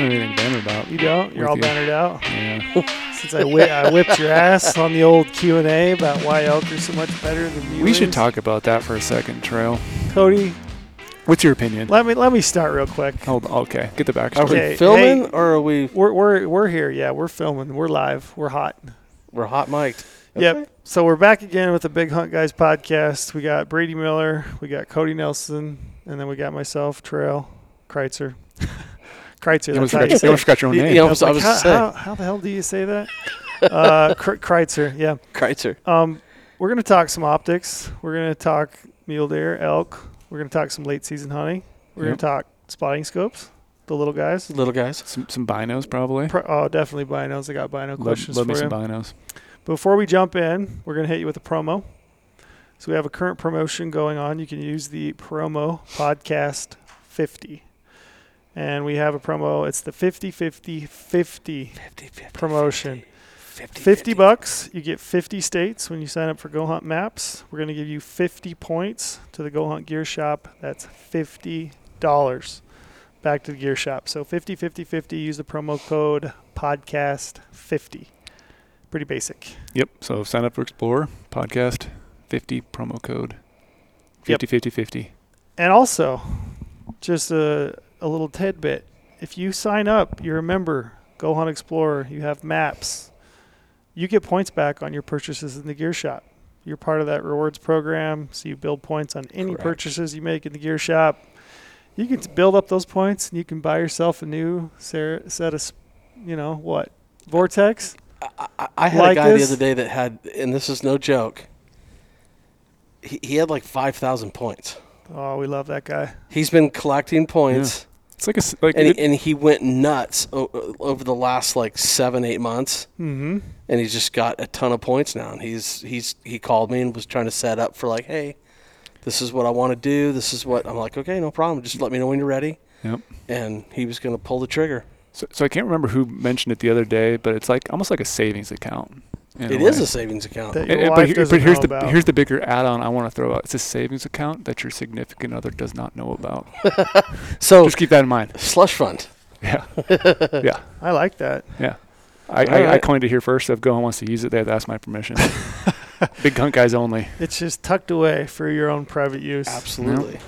don't know anything banner about. You don't? You're all you. bannered out. Yeah. Since I, whi- I whipped your ass on the old Q and A about why elk are so much better than muleys. we should talk about that for a second, Trail. Cody, What's your opinion? let me let me start real quick. Hold, okay, get the back. Are backstory. Okay. we filming hey. or are we? We're we're we're here. Yeah, we're filming. We're live. We're hot. We're hot mic'd. Yep. So we're back again with the Big Hunt Guys podcast. We got Brady Miller, we got Cody Nelson, and then we got myself, Trail Kreitzer. Kreitzer. You That's almost, how forgot, you you almost forgot your own name. you I almost- was I like, was how, just how, how the hell do you say that? uh, Kreitzer. Yeah. Kreitzer. Um, we're gonna talk some optics. We're gonna talk mule deer, elk. We're gonna talk some late season hunting. We're Yep. gonna talk spotting scopes, the little guys. Little guys. Some, some binos, probably. Pro- oh, definitely binos. I got bino Love, questions love me for some binos. Before we jump in, we're gonna hit you with a promo. So we have a current promotion going on. You can use the promo podcast 50. And we have a promo. It's the 50 50 50 50, 50, promotion. 50, 50 bucks, you get 50 states when you sign up for Go Hunt Maps. We're going to give you 50 points to the Go Hunt Gear Shop. That's $50 back to the gear shop. So 50 50 50 use the promo code podcast 50. Pretty basic. Yep. So sign up for Explorer podcast 50 promo code Yep. 50 50 50. And also, just a, a little tidbit. If you sign up, you're a member, Go Hunt Explorer, you have maps, you get points back on your purchases in the gear shop. You're part of that rewards program, so you build points on any Correct. purchases you make in the gear shop. You can build up those points and you can buy yourself a new ser- set of, you know, what? Vortex? I, I, I had a guy this? the other day that had, and this is no joke. He, he had like five thousand points. Oh, we love that guy. He's been collecting points, It's like a s- like and, it- he, and he went nuts o- over the last like seven, eight months. Mm-hmm. and he's just got a ton of points now. And he's he's he called me and was trying to set up for like, hey, this is what I want to do. This is what I'm like. Okay, no problem. Just let me know when you're ready. Yep. And he was going to pull the trigger. so, so I can't remember who mentioned it the other day, but it's like almost like a savings account. In It a is way. a savings account. That- And- Your and- wife but, here- but here's know the about. here's the bigger add-on I want to throw out. It's a savings account that your significant other does not know about. So Just keep that in mind. slush fund. Yeah, yeah, I like that. yeah. I, All I, I coined it here first. If Go Hunt wants to use it, they have to ask my permission. Big hunt guys only. It's just tucked away for your own private use. Absolutely.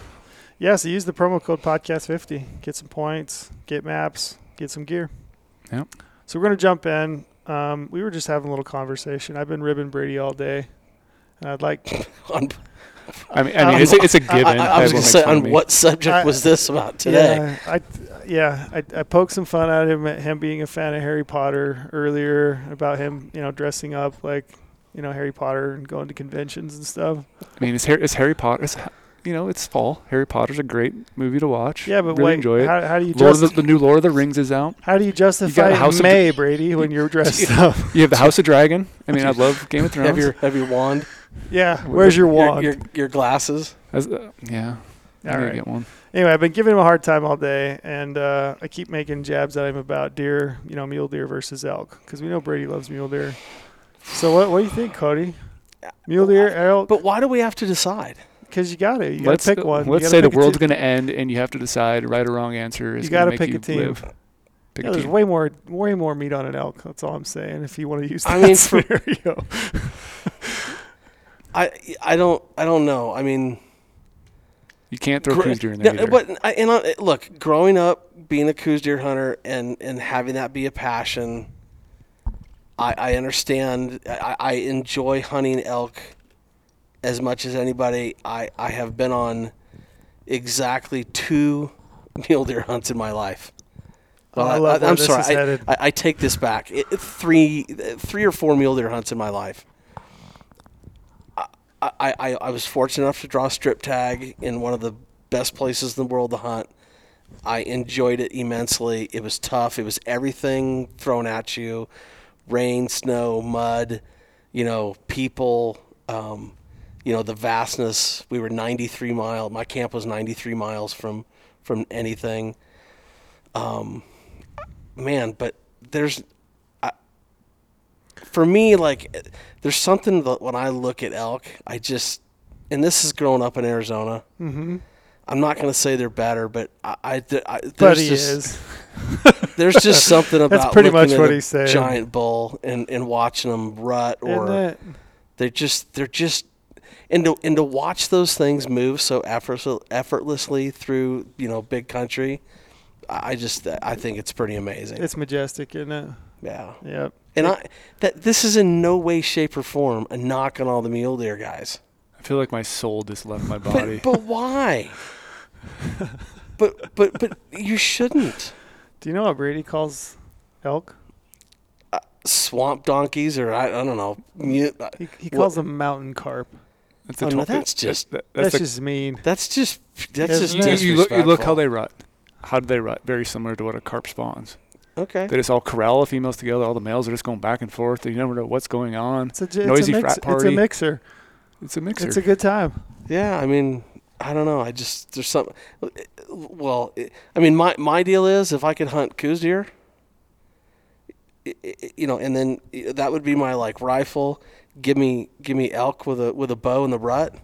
Yeah, so use the promo code podcast50. Get some points, get maps, get some gear. Yep. So we're going to jump in. Um, we were just having a little conversation. I've been ribbing Brady all day. And I'd like, On, I mean, I mean, it's a, it's a I, given. I, I was Everyone going to say, on what subject I- was this about today? yeah, I, yeah, I, I poked some fun at him at him being a fan of Harry Potter earlier about him, you know, dressing up like, you know, Harry Potter and going to conventions and stuff. I mean, is Harry, it's Harry Potter. It's, you know, it's fall. Harry Potter's a great movie to watch. Yeah, but really wait, enjoy it. how, how do you Lord of just, the, the new Lord of the Rings is out. how do you justify House of May, Brady, when you're dressed up? You have the House of Dragon. I mean, I love Game of Thrones. Have your have your wand, Yeah, where's your your, wand? your your glasses. As- uh, yeah, I All gotta right. get one. Anyway, I've been giving him a hard time all day, and uh, I keep making jabs at him about deer, you know, mule deer versus elk, because we know Brady loves mule deer. So what, what do you think, Cody? Mule deer, elk? But why do we have to decide? Because you got to, you got let's to pick one. Let's say the world's team. going to end, and you have to decide right or wrong answer is You going gotta make pick you a team. live. Pick Yeah, a there's team. way more, way more meat on an elk. That's all I'm saying. If you want to use that I mean, scenario, I I don't I don't know. I mean, You can't throw Gr- Coues deer in there no. But I, and I, look, growing up being a Coues deer hunter and and having that be a passion, I, I understand. I, I enjoy hunting elk as much as anybody. I I have been on exactly two mule deer hunts in my life. Oh, I love where am sorry. I. I, I take this back. It- three three or four mule deer hunts in my life. I, I, I was fortunate enough to draw a strip tag in one of the best places in the world to hunt. I enjoyed it immensely. It was tough. It was everything thrown at you rain, snow, mud, you know, people, um, you know, the vastness. We were 93 mile. My camp was 93 miles from, from anything. Um, man, but there's, I, for me, like, there's something that when I look at elk, I just, and this is growing up in Arizona. mm-hmm. I'm not going to say they're better, but I, I, I there's but he just, is. there's just something about That's pretty looking much at what a he's saying. giant bull and, and watching them rut or they're just they're just and to and to watch those things move so effort, effortlessly through you know big country i I just i think it's pretty amazing It's majestic, isn't it? yeah Yep. and i that this is in no way shape or form a knock on all the mule deer guys I feel like my soul just left my body. but, but why but but but you shouldn't Do you know what Brady calls elk? Uh, swamp donkeys or i, I don't know mu- uh, He, he What- calls them mountain carp. That's, Oh, the no, that's just- that- That's, that's the- just mean. that's just that's just Isn't you, you look. You look how they rut. How do they rut? Very similar to what a carp spawns. okay They just all corral the females together. All the males are just going back and forth. You never know what's going on. It's a, j- Noisy it's a, mix, frat it's a mixer. It's a mixer. It's a good time. Yeah, I mean, I don't know. I just there's some. Well, it- I mean, my my deal is if I could hunt Coues deer, i- i- you know, and then that would be my like rifle. Give me give me elk with a with a bow in the rut,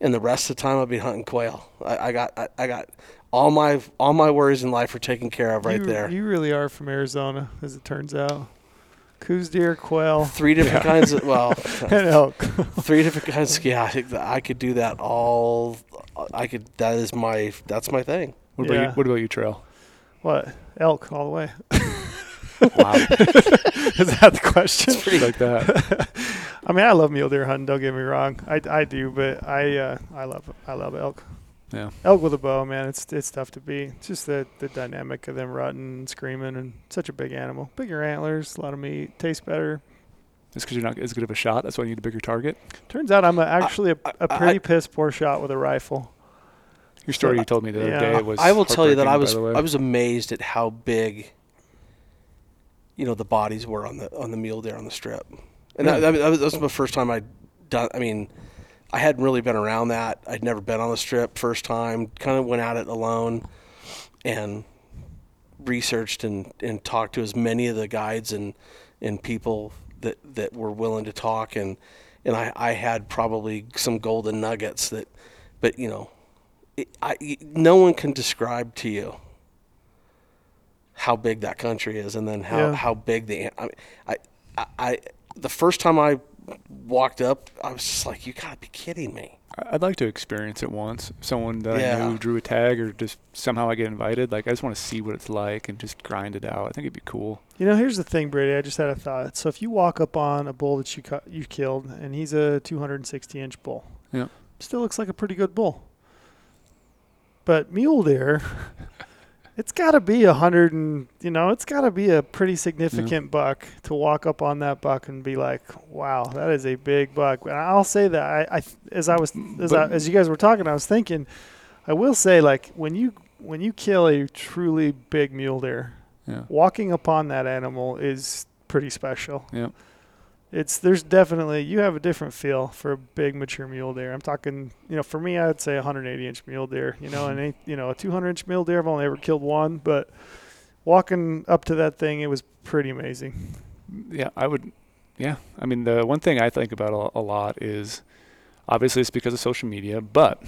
and the rest of the time I'd be hunting quail. I, I got I, I got all my all my worries in life are taken care of right you, there. You really are from Arizona, as it turns out. Coues, deer, quail, Three different kinds of well, and elk. three different kinds. Yeah, I, I could do that all. I could. That is my. That's my thing. what about you? What about you, Trail? what? Elk all the way. Wow, Is that the question? Pretty like that. I mean, I love mule deer hunting. Don't get me wrong, I, I do, but I uh, I love I love elk. Yeah. Elk with a bow, man. It's it's tough to beat. It's just the the dynamic of them rutting, and screaming, and such a big animal. Bigger antlers, a lot of meat, tastes better. Just because you're not as good of a shot, that's why you need a bigger target. Turns out I'm a, actually a, I- a I- pretty piss poor shot with a rifle. Your story you told me the other day was. I will tell you that I was by the way. I was amazed at how big, you know, the bodies were on the on the mule there on the strip, and that, that, was, that was my first time I'd done. I mean, I hadn't really been around that. I'd never been on the strip. First time, kind of went at it alone, and researched and, and talked to as many of the guides and and people that that were willing to talk and and I, I had probably some golden nuggets that but you know it, I, no one can describe to you how big that country is and then how, Yeah. how big the I, mean, I, I I the first time I walked up I was just like you gotta be kidding me I- I'd like to experience it once. Someone that I Yeah. knew drew a tag, or just somehow I get invited. Like I just want to see what it's like and just grind it out. I think it'd be cool. You know, here's the thing, Brady. I just had a thought. So if you walk up on a bull that you cu- you killed, and he's a 260 inch bull, Yeah. still looks like a pretty good bull. But mule deer, it's got to be a hundred and you know, it's got to be a pretty significant buck to walk up on that buck and be like, "Wow, that is a big buck." And I'll say that I, I as I was mm, as, I, as you guys were talking, I was thinking, I will say like when you when you kill a truly big mule deer, Yeah. walking upon that animal is pretty special. Yeah. It's there's definitely you have a different feel for a big mature mule deer. I'm talking, you know, for me I'd say a 180 inch mule deer. You know, and you know a 200 inch mule deer I've only ever killed one, but walking up to that thing it was pretty amazing. Yeah, I would. Yeah, I mean, the one thing I think about a, a lot is obviously it's because of social media, but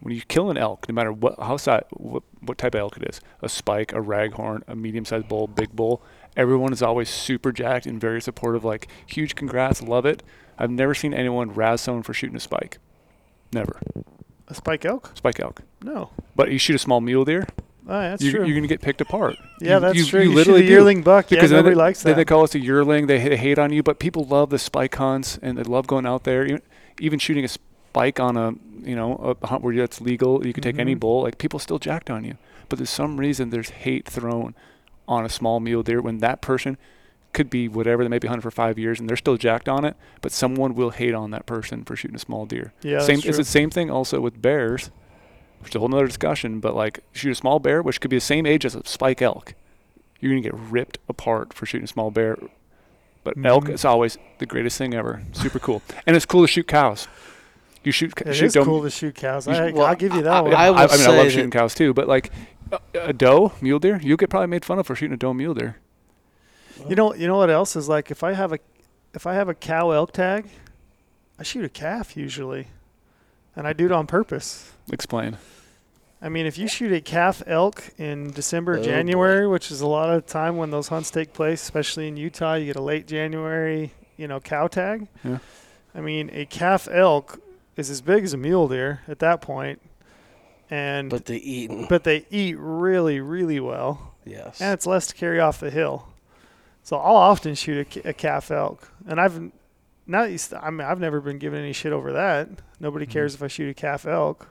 when you kill an elk, no matter what how size, what, what type of elk it is, a spike, a raghorn, a medium-sized bull, big bull, everyone is always super jacked and very supportive. Like, huge congrats, love it. I've never seen anyone razz someone for shooting a spike. Never. A spike elk? Spike elk. No. But you shoot a small mule deer, Oh, that's you, true. you're going to get picked apart. yeah, you- that's you- true. you literally shoot a do. yearling buck. because yeah, nobody they, likes then that. they call us a yearling. They, hate on you, but people love the spike hunts and they love going out there. Even, even shooting a spike on a you know a hunt where that's legal, you can take any Mhm. bull. Like people still jacked on you, but there's some reason there's hate thrown on a small mule deer when that person could be whatever they may be hunting for five years and they're still jacked on it, but someone will hate on that person for shooting a small deer. yeah, same that's it's the same thing also with bears, which is a whole nother discussion. But like shoot a small bear, which could be the same age as a spike elk, you're gonna get ripped apart for shooting a small bear. But elk Mhm. is always the greatest thing ever. Super cool, and it's cool to shoot cows. You shoot It shoot is doe- cool to shoot cows. You- I, well, I'll give you that I- one. I will I, mean, I love shooting cows too, but like a, a doe mule deer, you'll get probably made fun of for shooting a doe mule deer. You know, you know what else is like? If I have a, if I have a cow elk tag, I shoot a calf usually, and I do it on purpose. Explain. I mean, if you shoot a calf elk in December, Oh, boy. January, which is a lot of time when those hunts take place, especially in Utah, you get a late January, you know, cow tag. Yeah. I mean, a calf elk is as big as a mule deer at that point, and But they eating. but they eat really, really well, yes. and it's less to carry off the hill. So I'll often shoot a, a calf elk, and I've not. I mean, I've never been given any shit over that. Nobody Mhm. cares if I shoot a calf elk.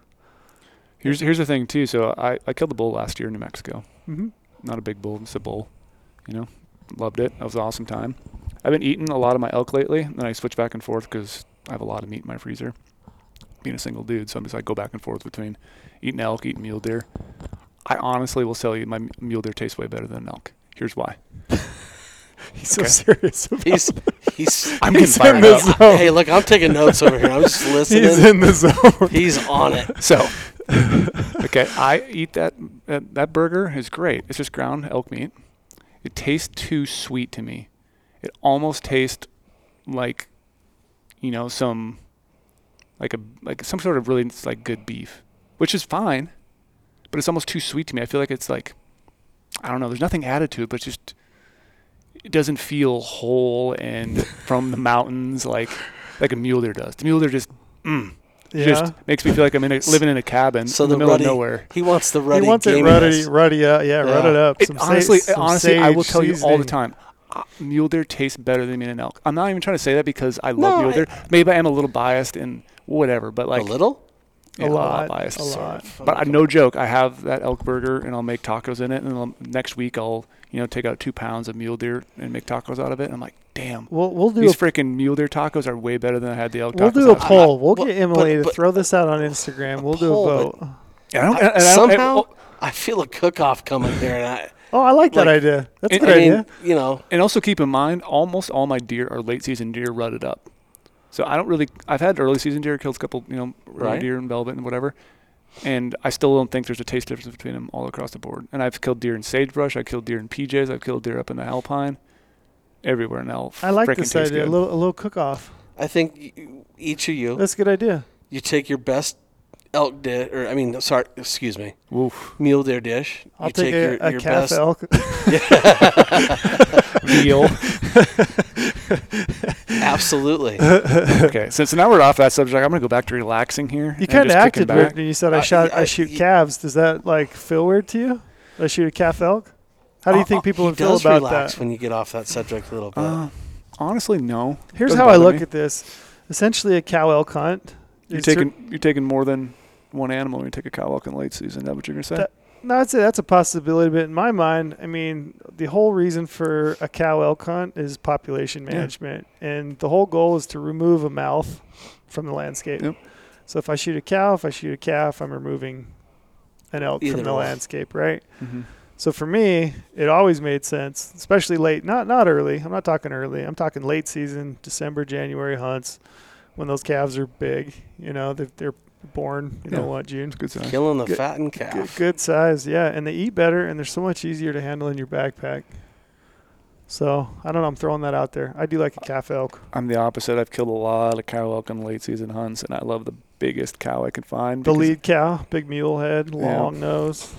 Here's here's the thing too. So I, I killed a bull last year in New Mexico. Mm-hmm. Not a big bull, just a bull. You know, loved it. That was an awesome time. I've been eating a lot of my elk lately, and then I switch back and forth because I have a lot of meat in my freezer. Being a single dude, so I'm just like go back and forth between eating elk, eating mule deer. I honestly will tell you, my mule deer tastes way better than elk. Here's why. He's so serious. About he's he's. I'm He's getting in the up. zone. hey, look, I'm taking notes over here. I'm just listening. He's in the zone. He's on it. So, okay, I eat that, that. That burger is great. It's just ground elk meat. It tastes too sweet to me. It almost tastes like, you know, some, like a like some sort of really like good beef, which is fine, but it's almost too sweet to me. I feel like it's like, I don't know. There's nothing added to it, but it's just it doesn't feel whole and from the mountains like like a mule deer does. The mule deer just. Mm, Yeah. just makes me feel like I'm in a, living in a cabin So in the, the middle ruddy- of nowhere. He wants the ruddy. he wants it gaminess. ruddy, ruddy up. Yeah, Yeah. rut it up. It, Some sa- honestly, some honestly, I will sage tell you all the time. Uh, mule deer tastes better than me and elk. I'm not even trying to say that because I love No, mule I- Maybe I am a little biased and whatever, but like a little. A yeah, lot, biased. a lot. But I no joke. I have that elk burger and I'll make tacos in it. And then next week I'll you know take out two pounds of mule deer and make tacos out of it. And I'm like, damn, We'll we'll do these a, freaking mule deer tacos are way better than I had the elk we'll tacos. do a last week. poll. We'll Well, get Emily but- to throw this out on Instagram. We'll do a poll, vote. I don't, I- and I don't, somehow, and, I feel a cook-off coming here, and I. Oh, I like that Like, idea. That's a good I idea. you know, And also keep in mind, almost all my deer are late season deer rutted up. So I don't really. I've had early season deer, killed a couple, you know, early Right. deer and velvet and whatever. And I still don't think there's a taste difference between them all across the board. And I've killed deer in sagebrush. I've killed deer in PJs. I've killed deer up in the alpine. Everywhere now. I like frickin' this tastes idea. A little a little cook off. I think each of you, That's a good idea. you take your best elk dish, or I mean, sorry, excuse me, Woof. mule deer dish. I'll you take, take a, your, a your calf best. elk. Veal. Absolutely. okay. So, so now we're off that subject. I'm gonna go back to relaxing here. You kind of acted back. weird when you said I Uh, shot. I- I shoot y- calves. Does that like feel weird to you? I shoot a calf elk. How do you Uh, think people he would feel does about relax that? when you get off that subject a little bit. Uh, honestly, no. Here's doesn't how I look me. at this. Essentially, a cow elk hunt. You're is cer- taking you're taking more than one animal when you take a cow elk in late season. Is that what you're gonna say? That- No, I'd say that's a possibility, but in my mind, I mean, the whole reason for a cow elk hunt is population Yeah. management, and the whole goal is to remove a mouth from the landscape. Yep. So if I shoot a cow, if I shoot a calf, I'm removing an elk Either from the or. landscape, right? mm-hmm. So for me, it always made sense, especially late, not not early. I'm not talking early. I'm talking late season, December, January hunts, when those calves are big. You know, they're, they're born. You Yeah. know what, June? Good sign. Killing the good- fattened calf. good size, yeah, and they eat better, and they're so much easier to handle in your backpack. So I don't know. I'm throwing that out there. I do like a calf elk. I'm the opposite. I've killed a lot of cow elk on late season hunts, and I love the biggest cow I can find. The lead cow, big mule head, Yeah. long nose.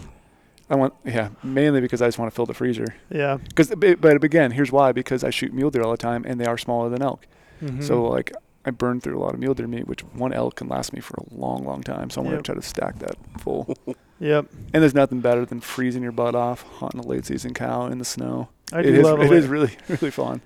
I want, yeah, mainly because I just want to fill the freezer. Yeah. Because, but again, here's why: because I shoot mule deer all the time, and they are smaller than elk. Mhm. So like, I burn through a lot of mule deer meat, which one elk can last me for a long, long time. So I'm Yep. gonna try to stack that full. Yep. and there's nothing better than freezing your butt off hunting a late season cow in the snow. I It do is- love It it. is really, really fun.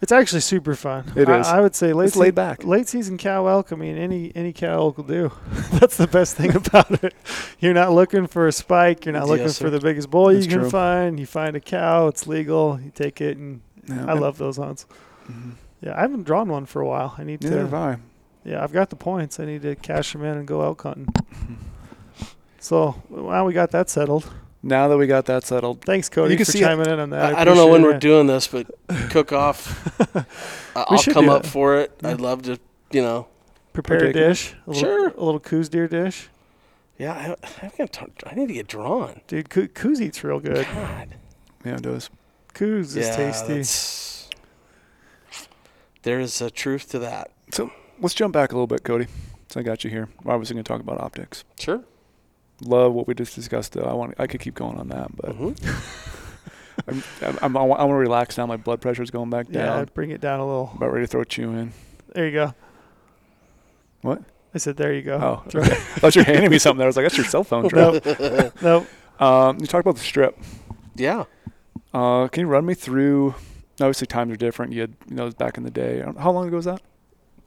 It's actually super fun. It I, is. I would say late It's laid se- back. Late season cow elk. I mean, any any cow elk will do. That's the best thing about it. You're not looking for a spike. You're not Yes, looking sir. for the biggest bull you can true. find. You find a cow. It's legal. You take it, and Yeah, I and- love those hunts. mhm. Yeah, I haven't drawn one for a while. I need Neither to. have I. Yeah, I've got the points. I need to cash them in and go elk hunting. So, well, we got that settled. Now that we got that settled, Thanks, Cody, You can for see- chiming in on that. I, I don't know when appreciate we're doing this, but cook off. I- We I'll come up that. for it. Yeah. I'd love to, you know. Prepare a Partake in it. dish. A little, Sure. A little Coues deer dish. Yeah, I, I've got to, I need to get drawn. Dude, coo- Coues eats real good. God. yeah, it does. Coues is yeah, tasty. That's- There is a truth to that. So let's jump back a little bit, Cody. So I got you here. We're obviously going to talk about optics. Sure. love what we just discussed. Though I want, I could keep going on that, but Mhm. I'm, I'm, I'm, I want to relax now. My blood pressure's going back down. Yeah, down. bring it down a little. About ready to throw chew in. There you go. What? I said, there you go. Oh, Throw- okay. I thought you were handing me something. There. I was like, that's your cell phone. Trey. nope. nope. Um, you talked about the strip. Yeah. Uh, can you run me through? Obviously, times are different. You had, you know, it was back in the day. How long ago was that?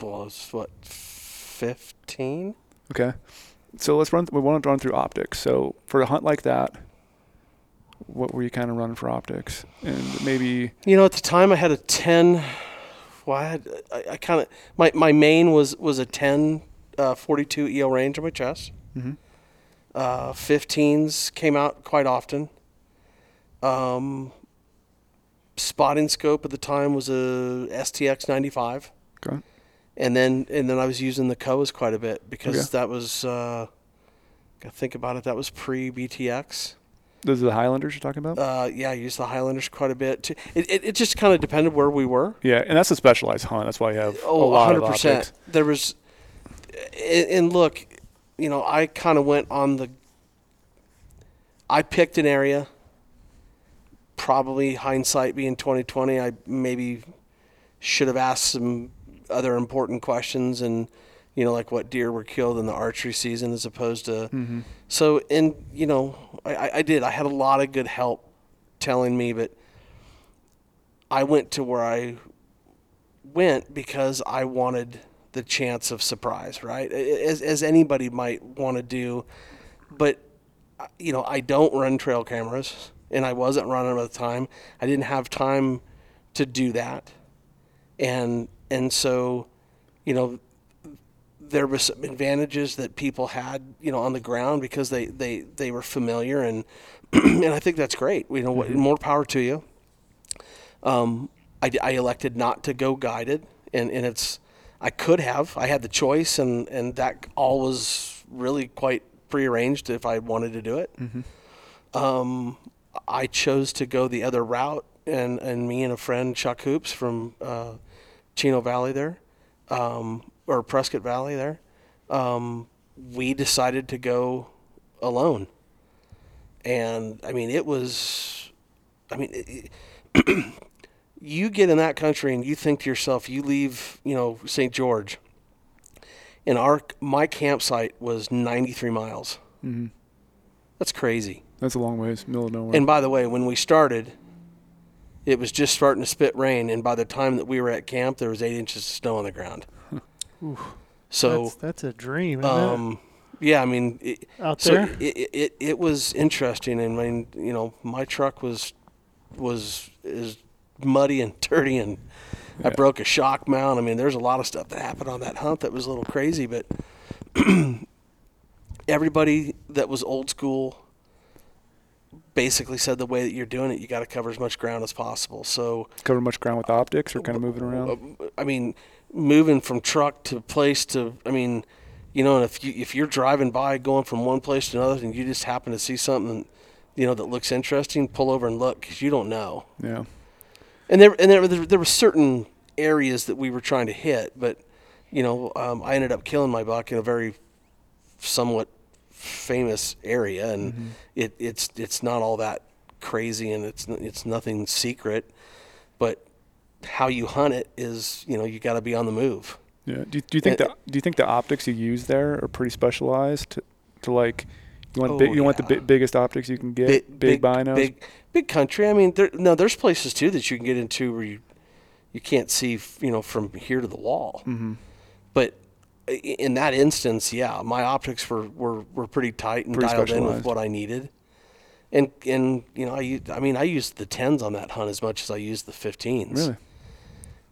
Well, it's what, 15? Okay. So let's run. Th- we want to run through optics. So for a hunt like that, what were you kind of running for optics? And maybe You know, at the time I had a 10. Well, I had, I, I kind of, my, my main was, was a 10 uh, 42 EL range on my chest. mhm. Uh, 15s came out quite often. Um, spotting scope at the time was a STX 95. Okay. And then and then I was using the Kowas quite a bit because Okay. that was uh, gotta think about it. That was pre BTX. those are the Highlanders you're talking about. Uh, yeah, I used the Highlanders quite a bit. Too. It, it, it just kind of depended where we were. yeah, and that's a specialized hunt. That's why you have Oh, a lot 100%. of optics. There was, and look, you know, I kind of went on the. I picked an area. Probably hindsight being twenty twenty, I maybe should have asked some other important questions and, you know, like what deer were killed in the archery season as opposed to. Mm-hmm. So, and you know, I- I, did. I had a lot of good help telling me, but I went to where I went because I wanted the chance of surprise, right? As, as anybody might want to do. But, you know, I don't run trail cameras, and I wasn't running at the time. I didn't have time to do that. And, and so, you know, there were some advantages that people had, you know, on the ground because they, they, they were familiar and and I think that's great. You know, what more power to you. Um, I, I elected not to go guided, and, and it's I could have. I had the choice, and, and that all was really quite prearranged if I wanted to do it. Um, I chose to go the other route, and, and me and a friend, Chuck Hoops from uh, Chino Valley there, um, or Prescott Valley there, um, we decided to go alone. And I mean, it was, I mean, it, you get in that country and you think to yourself, you leave, you know, St. George, and our my campsite was 93 miles. Mm-hmm. That's crazy. That's a long ways, middle of nowhere. And by the way, when we started, it was just starting to spit rain, and by the time that we were at camp, there was eight inches of snow on the ground. So, that's, that's a dream. Isn't um, yeah, I mean, it, it? Out so there. it, it it was interesting. and I mean, you know, my truck was was is muddy and dirty, and I broke a shock mount. I mean, there's a lot of stuff that happened on that hunt that was a little crazy, but everybody that was old school basically said the way that you're doing it, you got to cover as much ground as possible. So, Cover much ground with optics, or kind of moving around. uh, I mean, moving from truck to place to, I mean, you know, and if you if you're driving by, going from one place to another, and you just happen to see something, you know, that looks interesting, pull over and look because you don't know. Yeah. And there and there there were certain areas that we were trying to hit, but you know, um, I ended up killing my buck in a very somewhat famous area, and it, it's it's not all that crazy, and it's it's nothing secret, but how you hunt it is, you know, you got to be on the move. Yeah. Do you, do you think Uh, the do you think the optics you use there are pretty specialized to, to like you want Oh, big, you want the yeah. biggest optics you can get Bi- big, binos big big country. I mean, there no, there's places too that you can get into where you you can't see, you know, from here to the wall. mm-hmm. But in that instance, yeah, my optics were, were, were pretty tight and Pretty dialed in with what I needed. And and you know, I I mean, I used the tens on that hunt as much as I used the 15s. Really?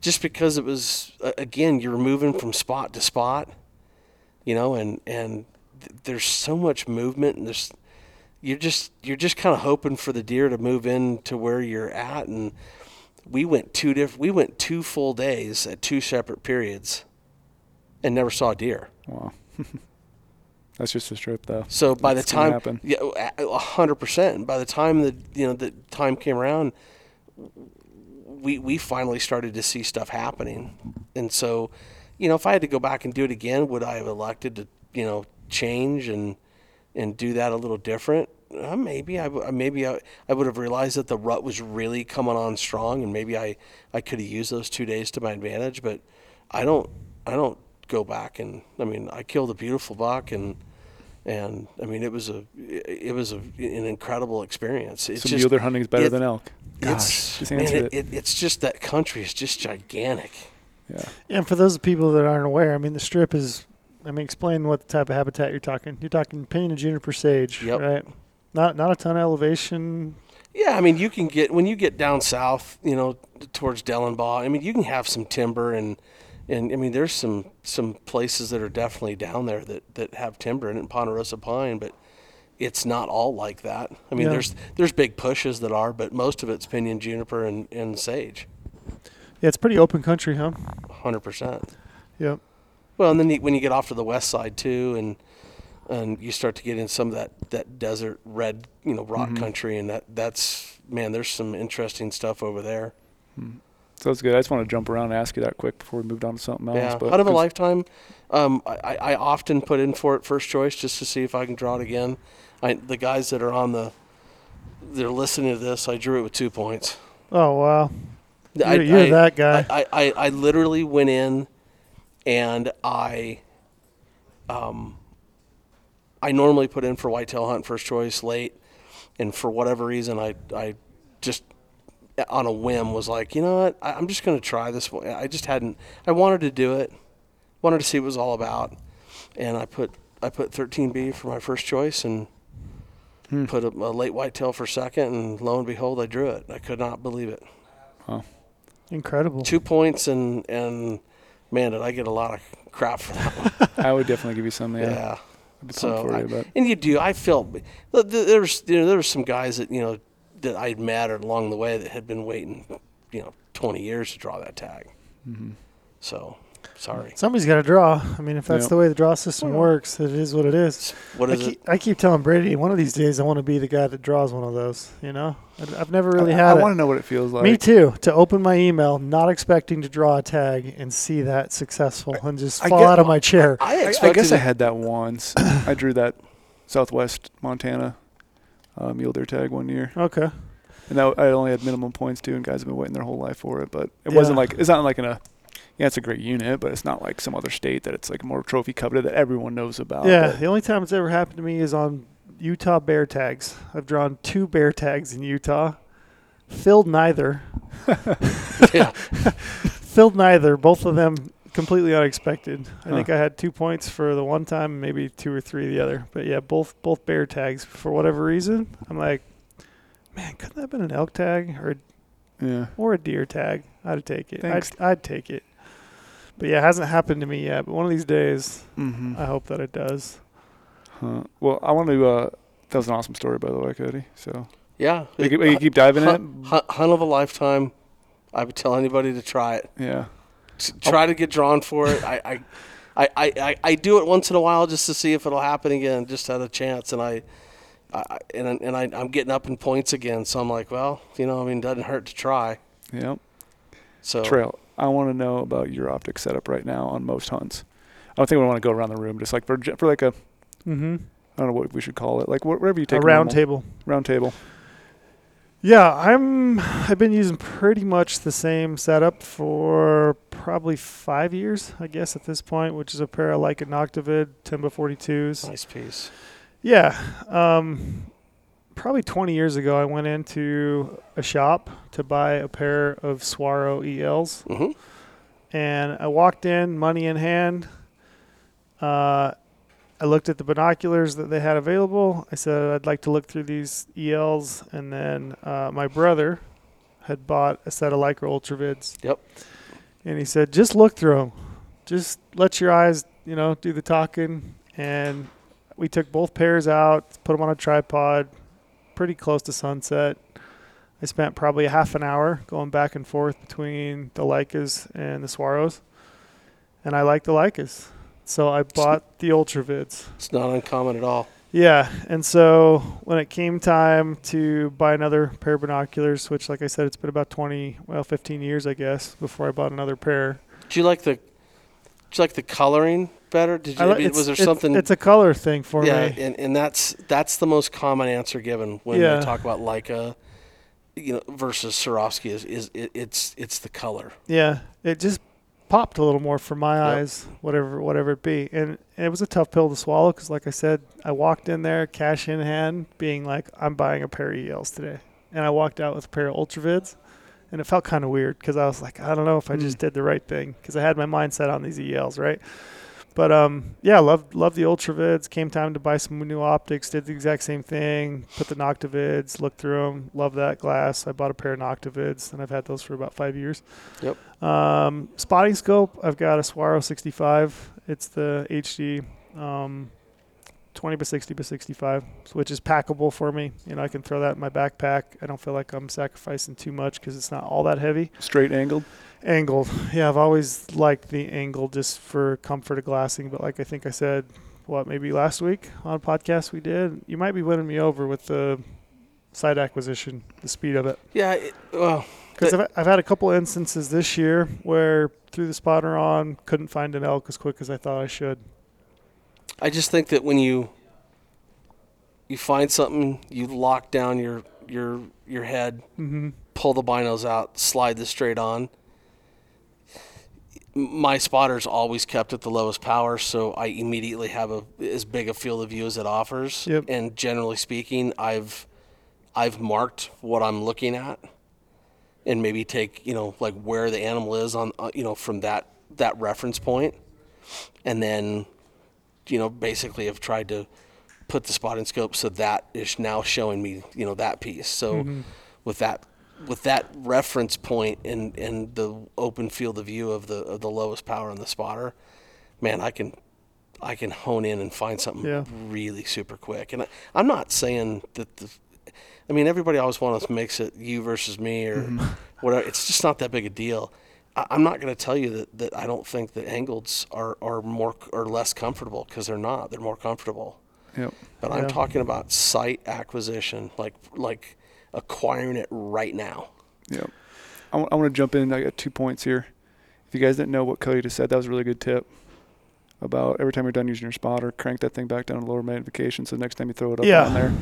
Just because it was again, you're moving from spot to spot, you know, and and th- there's so much movement and there's you're just you're just kind of hoping for the deer to move in to where you're at and we went two diff- we went two full days at two separate periods and never saw a deer. Wow. That's just a strip though. So by the That's gonna time, happen. yeah, a hundred percent. By the time the you know the time came around, we we finally started to see stuff happening, and so, you know, if I had to go back and do it again, would I have elected to you know change and and do that a little different, uh, maybe I maybe I, I would have realized that the rut was really coming on strong, and maybe I, I could have used those two days to my advantage. But I don't I don't go back and I mean I killed a beautiful buck and and I mean it was a it was a, an incredible experience. It's So just mule deer hunting is better it- than elk. Gosh, it's just man, it, it. it, it's just that country is just gigantic. Yeah. And for those people that aren't aware, I mean, the strip is. I mean, explain what type of habitat you're talking. You're talking pinyon and juniper sage, Yep. right? Not not a ton of elevation. Yeah, I mean, you can get when you get down south, you know, towards Dellenbaugh. I mean, you can have some timber and and I mean, there's some some places that are definitely down there that that have timber in it, Ponderosa pine, but it's not all like that. I mean, Yeah. there's there's big pushes that are, but most of it's pinyon, juniper, and and sage, Yeah, it's pretty open country, huh? hundred percent. Yep. Well, and then you, when you get off to the west side too, and and you start to get in some of that, that desert red, you know, rock Mhm. country, and that that's man, there's some interesting stuff over there. So that's good. I just want to jump around and ask you that quick before we moved on to something else. Yeah, but out of a lifetime, um, I, I I often put in for it first choice just to see if I can draw it again. I, the guys that are on the, they're listening to this. I drew it with two points. Oh wow, I, you're, you're I- that guy. I, I, I literally went in and I um I normally put in for whitetail hunt first choice late and for whatever reason I I just on a whim was like, you know what, I, I'm just gonna try this one. I just hadn't I wanted to do it, wanted to see what it was all about. And I put I put 13B for my first choice and Hmm. put a, a late whitetail for second, and lo and behold, I drew it. I could not believe it Incredible. two points and and man did I get a lot of crap for that one. I would definitely give you some. Yeah. yeah. I'd be pumped So for I- and you do I felt th- th- there was you know there were some guys that you know that I'd met along the way that had been waiting you know 20 years to draw that tag. mhm. So sorry. Somebody's got to draw. I mean, if that's Yep. the way the draw system Well, works, it is what it is. What I is it? keep, I keep telling Brady, one of these days I want to be the guy that draws one of those. You know, I- I've never really I, had I want to know what it feels like. Me too. To open my email, not expecting to draw a tag and see that successful, and just I fall get- out of my chair. I I, I guess I had that once. I drew that Southwest Montana uh, mule deer tag one year, Okay. and that, I only had minimum points too, and guys have been waiting their whole life for it. But it Yeah. wasn't like it's not like in a yeah, it's a great unit, but it's not like some other state that it's like more trophy coveted that everyone knows about. yeah. But The only time it's ever happened to me is on Utah bear tags. I've drawn two bear tags in Utah. Filled neither. yeah. Filled neither. Both of them completely unexpected. I Huh. think I had two points for the one time, maybe two or three the other. But yeah, both both bear tags for whatever reason. I'm like, man, couldn't that have been an elk tag or yeah. or a deer tag? I'd take it. I'd, Thanks. I'd take it. But yeah, it hasn't happened to me yet. But one of these days, Mm-hmm. I hope that it does. Huh. Well, I want to. Uh, that was an awesome story, by the way, Cody. So Yeah. we, keep- we keep diving in. hunt, hunt, hunt of a lifetime. I would tell anybody to try it. Yeah. S- Try to get drawn for it. I, I, I, I, I, I do it once in a while just to see if it'll happen again, just at a chance. And I, I I- and and I, I'm getting up in points again. So I'm like, well, you know, I mean, it doesn't hurt to try. Yep. So Trail. I want to know about your optic setup right now on most hunts. I don't think we want to go around the room. Just like for for like a Mm-hmm. I don't know what we should call it. Like wh- wherever you A round normal- table. Round table. Yeah, I'm. I've been using pretty much the same setup for probably five years, I guess, at this point, which is a pair of Leica Noctivid Timba 42s. nice piece. Yeah. Um, probably 20 years ago, I went into a shop to buy a pair of Swaro ELs. hmm And I walked in, money in hand. Uh, I looked at the binoculars that they had available. I said, I'd like to look through these ELs. And then uh, my brother had bought a set of Leica Ultravids. Yep. And he said, just look through them. Just let your eyes, you know, do the talking. And we took both pairs out, put them on a tripod, pretty close to sunset. I spent probably a half an hour going back and forth between the Leicas and the Swaros. And I like the Leicas. So I bought the Ultravids. It's not uncommon at all. Yeah, and so when it came time to buy another pair of binoculars, which, like I said, it's been about 20, well, 15 years, I guess, before I bought another pair. Do you like the? Do you like the coloring better? Did you? I li- I mean, it's- was there it's- something? It's a color thing for yeah, me. and, and that's that's the most common answer given when Yeah. talk about Leica, you know, versus Swarovski is is it, it's it's the color. Yeah, it just popped a little more for my Yep. eyes, whatever whatever it be, and, and it was a tough pill to swallow because, like I said, I walked in there, cash in hand, being like, I'm buying a pair of ELs today, and I walked out with a pair of Ultravids, and it felt kind of weird because I was like, I don't know if I just did the right thing because I had my mindset on these ELs, right? But um, yeah, love love the Ultravids. Came time to buy some new optics. Did the exact same thing. Put the Noctivids. Looked through them. Love that glass. I bought a pair of Noctivids, and I've had those for about five years. Yep. Um, spotting scope. I've got a Swaro 65. It's the HD. Um, 20 by 60 by 65, which is packable for me. You know, I can throw that in my backpack. I don't feel like I'm sacrificing too much because it's not all that heavy. Straight angled. Angled. Yeah, I've always liked the angle just for comfort of glassing. But like I think I said, what, maybe last week on a podcast we did, you might be winning me over with the sight acquisition, the speed of it. Yeah, it, well, Because I've, I've had a couple instances this year where threw the spotter on, couldn't find an elk as quick as I thought I should. I just think that when you you find something, you lock down your your your head, Mm-hmm. pull the binos out, slide the straight on. My spotter's always kept at the lowest power, so I immediately have a as big a field of view as it offers. Yep. And generally speaking, I've I've marked what I'm looking at, and maybe take you know like where the animal is on uh, you know from that that reference point, and then you know basically have tried to put the spotting scope so that is now showing me you know that piece. So Mm-hmm. with that with that reference point and and the open field of view of the of the lowest power on the spotter, man, I can I can hone in and find something Yeah. really super quick. And I, I'm not saying that the I mean everybody always wants to mix it you versus me or mm-hmm. whatever. It's just not that big a deal. I, I'm not going to tell you that, that I don't think that angleds are, are more or less comfortable because they're not. They're more comfortable. Yep. But I'm Yeah. talking about sight acquisition, like like acquiring it right now. Yep. I want to jump in. I got two points here. If you guys didn't know what Cody just said, that was a really good tip about every time you're done using your spotter, crank that thing back down to lower magnification. So the next time you throw it up Yeah. on there,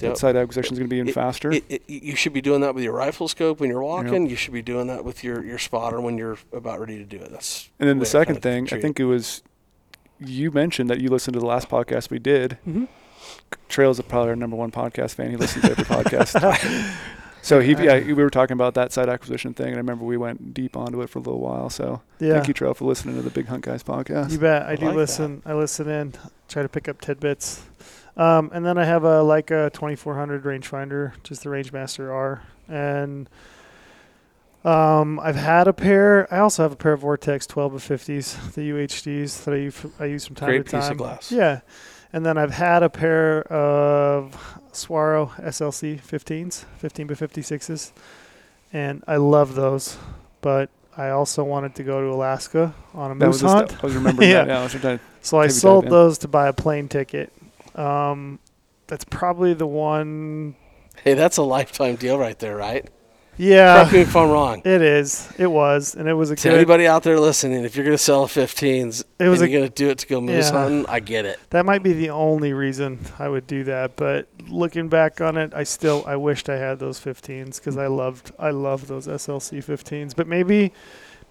Yep. that acquisition is going to be even It- faster. It, it, you should be doing that with your rifle scope when you're walking. You should be doing that with your, your spotter when you're about ready to do it. That's and then the second thing, I think it was you mentioned that you listened to the last podcast we did. Mm-hmm. Trails is probably our number one podcast fan. He listens to every podcast. So he, yeah, we were talking about that side acquisition thing, and I remember we went deep onto it for a little while. So Yeah. thank you, Trail, for listening to the Big Hunt Guys podcast. You bet. I, I do like that. listen. I listen in, try to pick up tidbits. Um, and then I have a Leica 2400 rangefinder, just the Rangemaster R. And um, I've had a pair. I also have a pair of Vortex 12 of 50s, the UHDs that I use, I use from time great to time. Great piece of glass. Yeah. And then I've had a pair of Swaro SLC 15s, 15 by 56s. And I love those. But I also wanted to go to Alaska on a That moose was the hunt. stuff I was remembering Yeah. that. Yeah, I was trying to- So I Heavy dive sold in. those to buy a plane ticket. Um, that's probably the one. Hey, that's a lifetime deal right there, right? Yeah, Correct me if I'm wrong. it is. It was, and it was a To good. anybody out there listening, if you're going to sell a 15s It was and you're going to do it to go moose Yeah. hunting, I get it. That might be the only reason I would do that. But looking back on it, I still I wished I had those 15s because I mm-hmm. loved I loved those SLC 15s. But maybe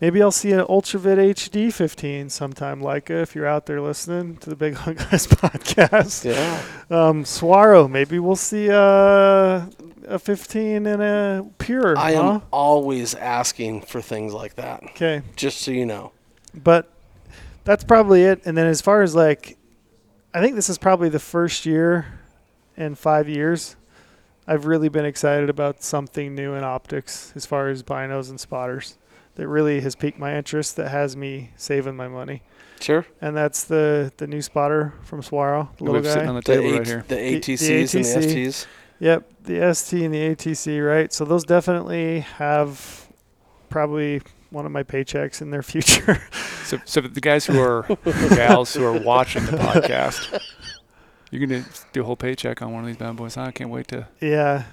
maybe I'll see an Ultravid HD 15 sometime. Like if you're out there listening to the Big Hunt Guys podcast. Yeah. Um, Swaro, maybe we'll see a, a 15 and a pure. I huh? am always asking for things like that, Okay, just so you know. but that's probably it. And then as far as like, I think this is probably the first year in five years I've really been excited about something new in optics as far as binos and spotters that really has piqued my interest that has me saving my money. Sure. And that's the the new spotter from Swaro, the we little have sitting guy. on the The, table A- right here. the the ATCs and the ATC. STs. Yep, the ST and the ATC, right? So those definitely have probably one of my paychecks in their future. So, so the guys who are gals who are watching the podcast, you're gonna do a whole paycheck on one of these bad boys. I can't wait to. yeah.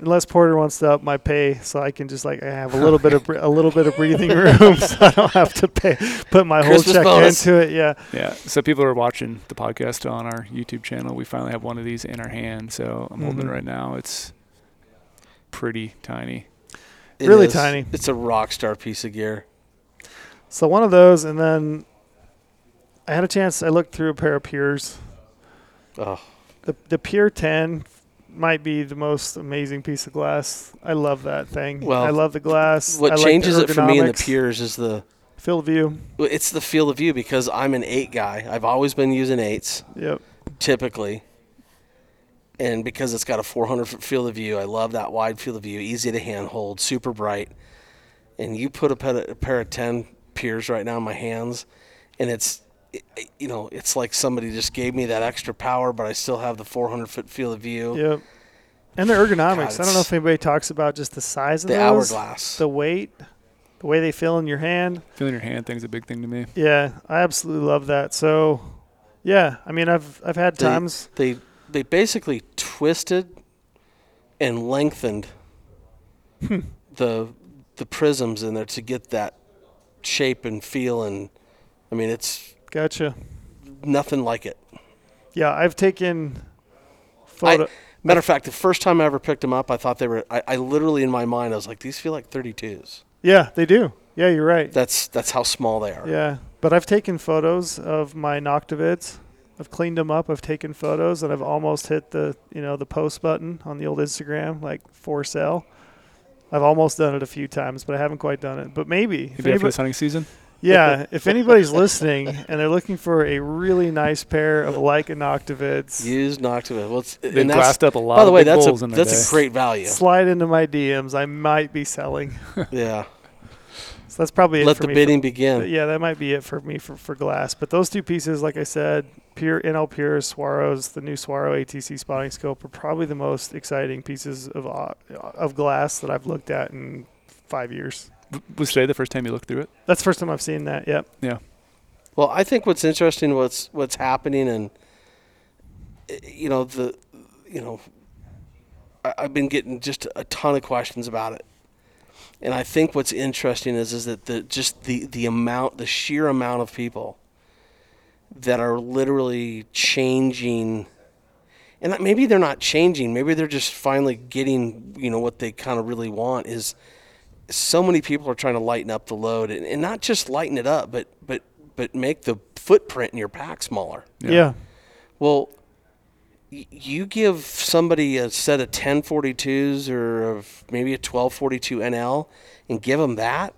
Unless Porter wants to up my pay, so I can just like I have a little bit of a little bit of breathing room, so I don't have to pay put my whole Christmas check bonus. into it. Yeah, Yeah. So people are watching the podcast on our YouTube channel. We finally have one of these in our hand. So I'm holding Mhm. it right now. It's pretty tiny. It Really is. tiny. It's a rock star piece of gear. so one of those, and then I had a chance. I looked through a pair of Pures. Oh, The the Pure Ten might be the most amazing piece of glass. I love that thing. Well, I love the glass. what I like changes it for me in the Pures is the field of view. it's the field of view because I'm an eight guy. I've always been using eights Yep. typically, and because it's got a 400 foot field of view, I love that wide field of view, easy to handhold, super bright. And you put a, pair of 10 Pures right now in my hands, and it's it- it- you know it's like somebody just gave me that extra power, but I still have the 400 foot field of view. Yep. And the ergonomics. I don't know if anybody talks about just the size of The those, hourglass. the weight, the way they feel in your hand. Feeling your hand thing's a big thing to me. Yeah, I absolutely love that. So, yeah, I mean, I've I've had They- times. they they basically twisted and lengthened Hmm. the the prisms in there to get that shape and feel and I mean it's Gotcha. nothing like it. Yeah, I've taken photo. Matter of fact, the first time I ever picked them up, I thought they were. I, I literally in my mind, I was like, these feel like 32s. yeah, they do. Yeah, you're right. That's that's how small they are. Yeah, but I've taken photos of my Noctivids. I've cleaned them up. I've taken photos, and I've almost hit the you know the post button on the old Instagram, like for sale. I've almost done it a few times, but I haven't quite done it. But maybe, if Maybe after anybody, this hunting season. Yeah, if anybody's listening and they're looking for a really nice pair of Leica Noctivids, Used Noctiva. Well, it's, They and that's, glassed up a lot by the way, big that's a in that's day. a great value. slide into my DMs. I might be selling. yeah. So that's probably it Let for the me. bidding for, begin. yeah, that might be it for me for, for glass. But those two pieces, like I said, pure NL Pure Swaros, the new Swaro ATC spotting scope, are probably the most exciting pieces of uh, of glass that I've looked at in five years. W- Was today the first time you looked through it? That's the first time I've seen that. Yep. Yeah. Well, I think what's interesting, what's what's happening, and you know the, you know, I, I've been getting just a ton of questions about it, and I think what's interesting is is that the just the the amount, the sheer amount of people that are literally changing, and that maybe they're not changing, maybe they're just finally getting you know what they kind of really want is. So many people are trying to lighten up the load, and, and not just lighten it up, but but but make the footprint in your pack smaller. Yeah. Well, y- you give somebody a set of 1042s or of maybe a 1242 NL and give them that.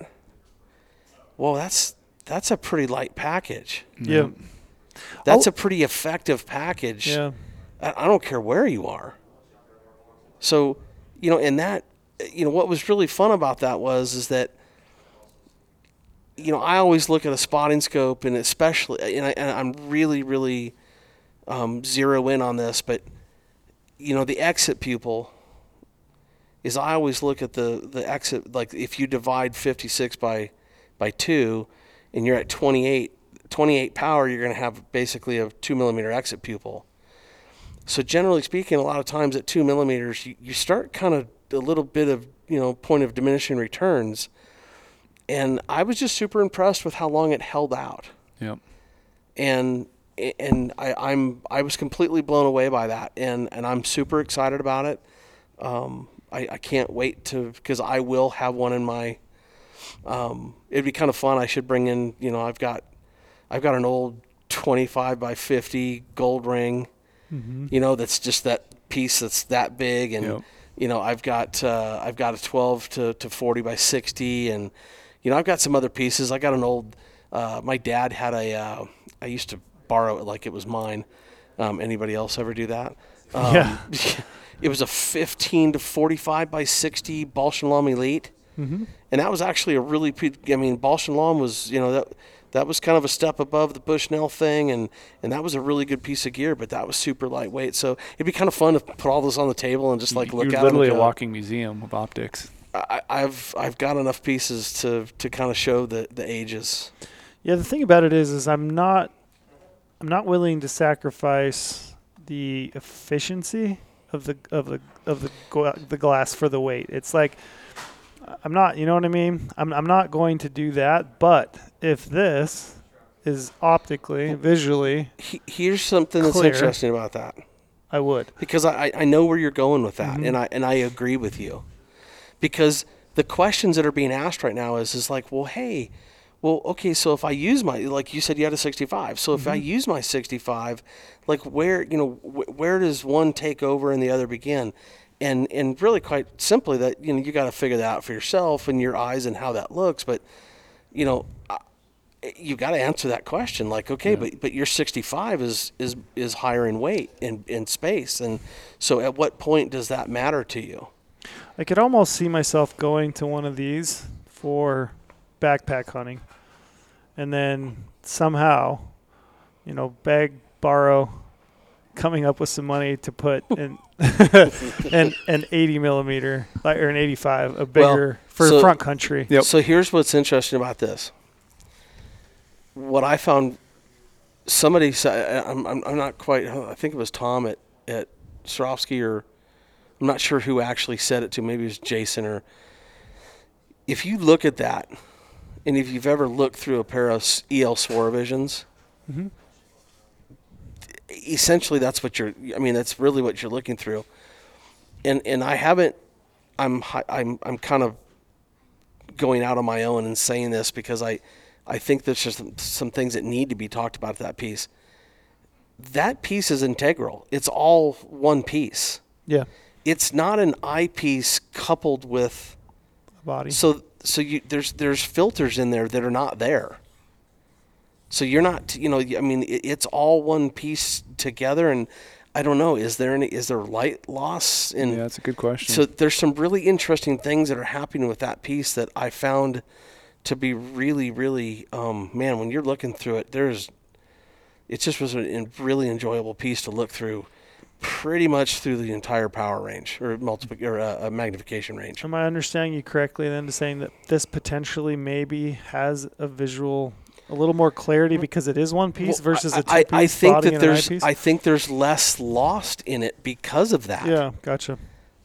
Well, that's that's a pretty light package. Yeah. That's I'll- a pretty effective package. Yeah. I, I don't care where you are. So, you know, and that, you know, what was really fun about that was is that, you know, I always look at a spotting scope, and especially, and, I, I'm really, really um, zero in on this, but you know, the exit pupil is I always look at the the exit like if you divide 56 by by two, and you're at 28 28 power, you're going to have basically a two millimeter exit pupil. So generally speaking, a lot of times at two millimeters, you, you start kind of a little bit of you know point of diminishing returns, and I was just super impressed with how long it held out, Yep. and and I, I'm I was completely blown away by that, and and I'm super excited about it. Um, I, I can't wait to because I will have one in my. Um, it'd be kind of fun. I should bring in you know I've got I've got an old 25 by 50 gold ring Mm-hmm. you know that's just that piece that's that big and Yep. You know i've got uh, i've got a 12 to, to 40 by 60 and you know i've got some other pieces i got an old uh, my dad had a uh, i used to borrow it like it was mine um, anybody else ever do that um, Yeah. it was a 15 to 45 by 60 Bausch and Lomb Elite Mm-hmm. and that was actually a really I mean Bausch and Lomb was you know that that was kind of a step above the Bushnell thing and and that was a really good piece of gear but that was super lightweight so it'd be kind of fun to put all this on the table and just like look You're at literally a walking museum of optics. I, I've I've got enough pieces to to kind of show the the ages Yeah, the thing about it is, is I'm not, I'm not willing to sacrifice the efficiency of the of the of the gla- the glass for the weight. It's like I'm not, you know what I mean? I'm I'm not going to do that, but if this is optically, visually, He, here's something that's Clear. interesting about that. I would. because I, I know where you're going with that Mhm. and I and I agree with you because the questions that are being asked right now is is like well hey well okay so if I use my like you said you had a 65 so if I use my 65 like where you know wh- where does one take over and the other begin and and really quite simply that you know you got to figure that out for yourself and your eyes and how that looks but you know I- you got to answer that question like okay but but your 65 is is is higher in weight in in space and so at what point does that matter to you I could almost see myself going to one of these for backpack hunting, and then somehow, you know, beg, borrow, coming up with some money to put in an an 80 millimeter or an 85, a bigger for so- front country. Yep. so here's what's interesting about this what i found somebody said I'm, I'm, I'm not quite i think it was tom at at Swarovski or i'm not sure who actually said it to maybe it was jason or if you look at that and if you've ever looked through a pair of el SwaroVisions, hmm essentially that's what you're i mean that's really what you're looking through. And and i haven't i'm i'm i'm kind of going out on my own and saying this because i i think there's just some, some things that need to be talked about that piece that piece is integral it's all one piece Yeah, it's not an eyepiece coupled with a body. so so you there's there's filters in there that are not there. So you're not you know I mean it, it's all one piece together and I don't know is there any is there light loss in yeah, that's a good question. so there's some really interesting things that are happening with that piece that I found to be really really um, man when you're looking through it there's it just was a really enjoyable piece to look through pretty much through the entire power range or multiple or uh, uh, magnification range. Am I understanding you correctly then to saying that this potentially maybe has a visual, a little more clarity because it is one piece Well, versus a two I, piece I think that there's? I think there's less lost in it because of that. yeah, gotcha.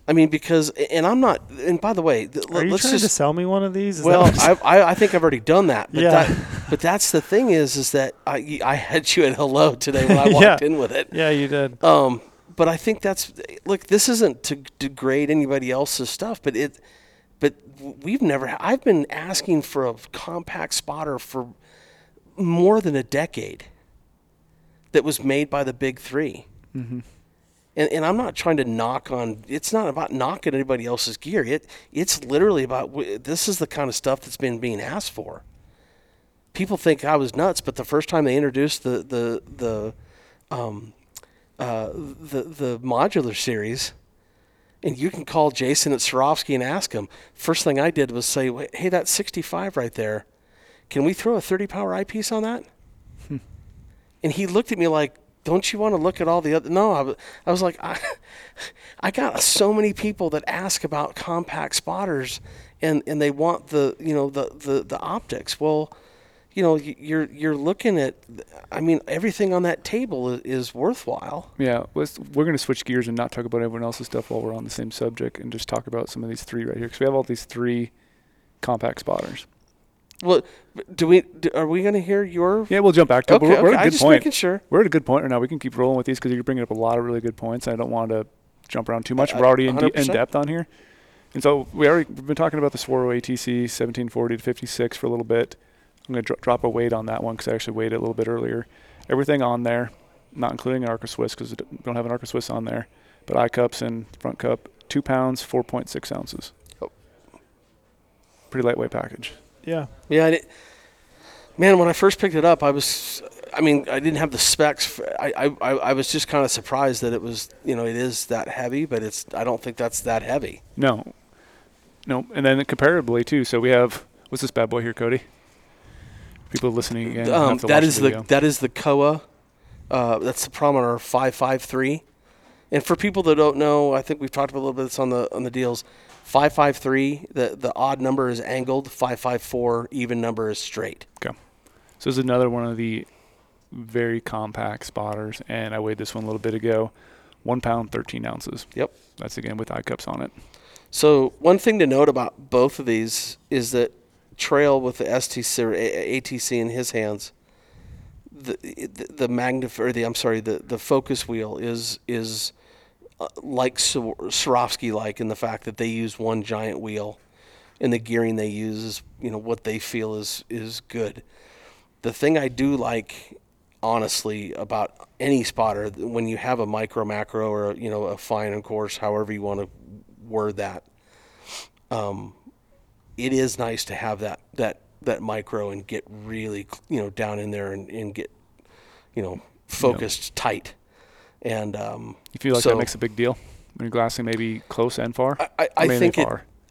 I mean because and I'm not and by the way, th- Are you let's trying just to sell me one of these? Is well, I, I I think I've already done that. But Yeah. that but that's the thing is is that I I had you at hello today when I walked Yeah. in with it. yeah, you did. Um but I think that's look, this isn't to degrade anybody else's stuff, but it but we've never I've been asking for a compact spotter for more than a decade that was made by the big 3 hmm and, and I'm not trying to knock on. It's not about knocking anybody else's gear. It it's literally about this is the kind of stuff that's been being asked for. People think I was nuts, but the first time they introduced the the the um, uh, the the modular series, and you can call Jason at Swarovski and ask him. First thing I did was say, "Hey, that's 65 right there. Can we throw a 30 power eyepiece on that?" and he looked at me like, "Don't you want to look at all the other?" No, I was, I was like, I, I got so many people that ask about compact spotters, and and they want the you know the the the optics. Well, you know you're you're looking at, I mean, everything on that table is, is worthwhile. Yeah, let's, we're going to switch gears and not talk about everyone else's stuff while we're on the same subject and just talk about some of these three right here because we have all these three compact spotters. Well, do we? Do, are we going to hear your? Yeah, we'll jump back to it. okay, but we're, we're okay. at a I'm just point. making sure. We're at a good point right now. We can keep rolling with these because you're bringing up a lot of really good points. I don't want to jump around too much. Uh, We're already in, de- in depth on here. And so we already we've been talking about the Swaro ATC 1740 to 56 for a little bit. I'm going to dro- drop a weight on that one because I actually weighed it a little bit earlier. Everything on there, not including an Arca Swiss because we don't have an Arca Swiss on there, but eye cups and front cup, two pounds, 4.6 ounces. Oh. Pretty lightweight package. Yeah. Yeah, it, man, when I first picked it up, I was, I mean, I didn't have the specs. For, I, I, I was just kind of surprised that it was, you know, it is that heavy, but it's, I don't think that's that heavy. No. No. And then comparably too. So we have what's this bad boy here, Cody? People listening again. Um, that is the the that is the Kowa. Uh, that's the Prominar five five three. And for people that don't know, I think we've talked about a little bit this on the on the deals. Five five three. The the odd number is angled. Five five four. Even number is straight. Okay. So this is another one of the very compact spotters, and I weighed this one a little bit ago. one pound, 13 ounces. Yep. That's again with eye cups on it. So one thing to note about both of these is that Trail with the STC or ATC in his hands, the the, the magnif- or the I'm sorry, the, the focus wheel is is like Sw- Swarovski like in the fact that they use one giant wheel, and the gearing they use is you know what they feel is is good. The thing I do like honestly about any spotter when you have a micro macro or you know a fine and coarse however you want to word that um, it is nice to have that that that micro and get really you know down in there and, and get you know focused tight and um, You feel like So- that makes a big deal when you're glassing maybe close and far? I, I, I Mainly think it.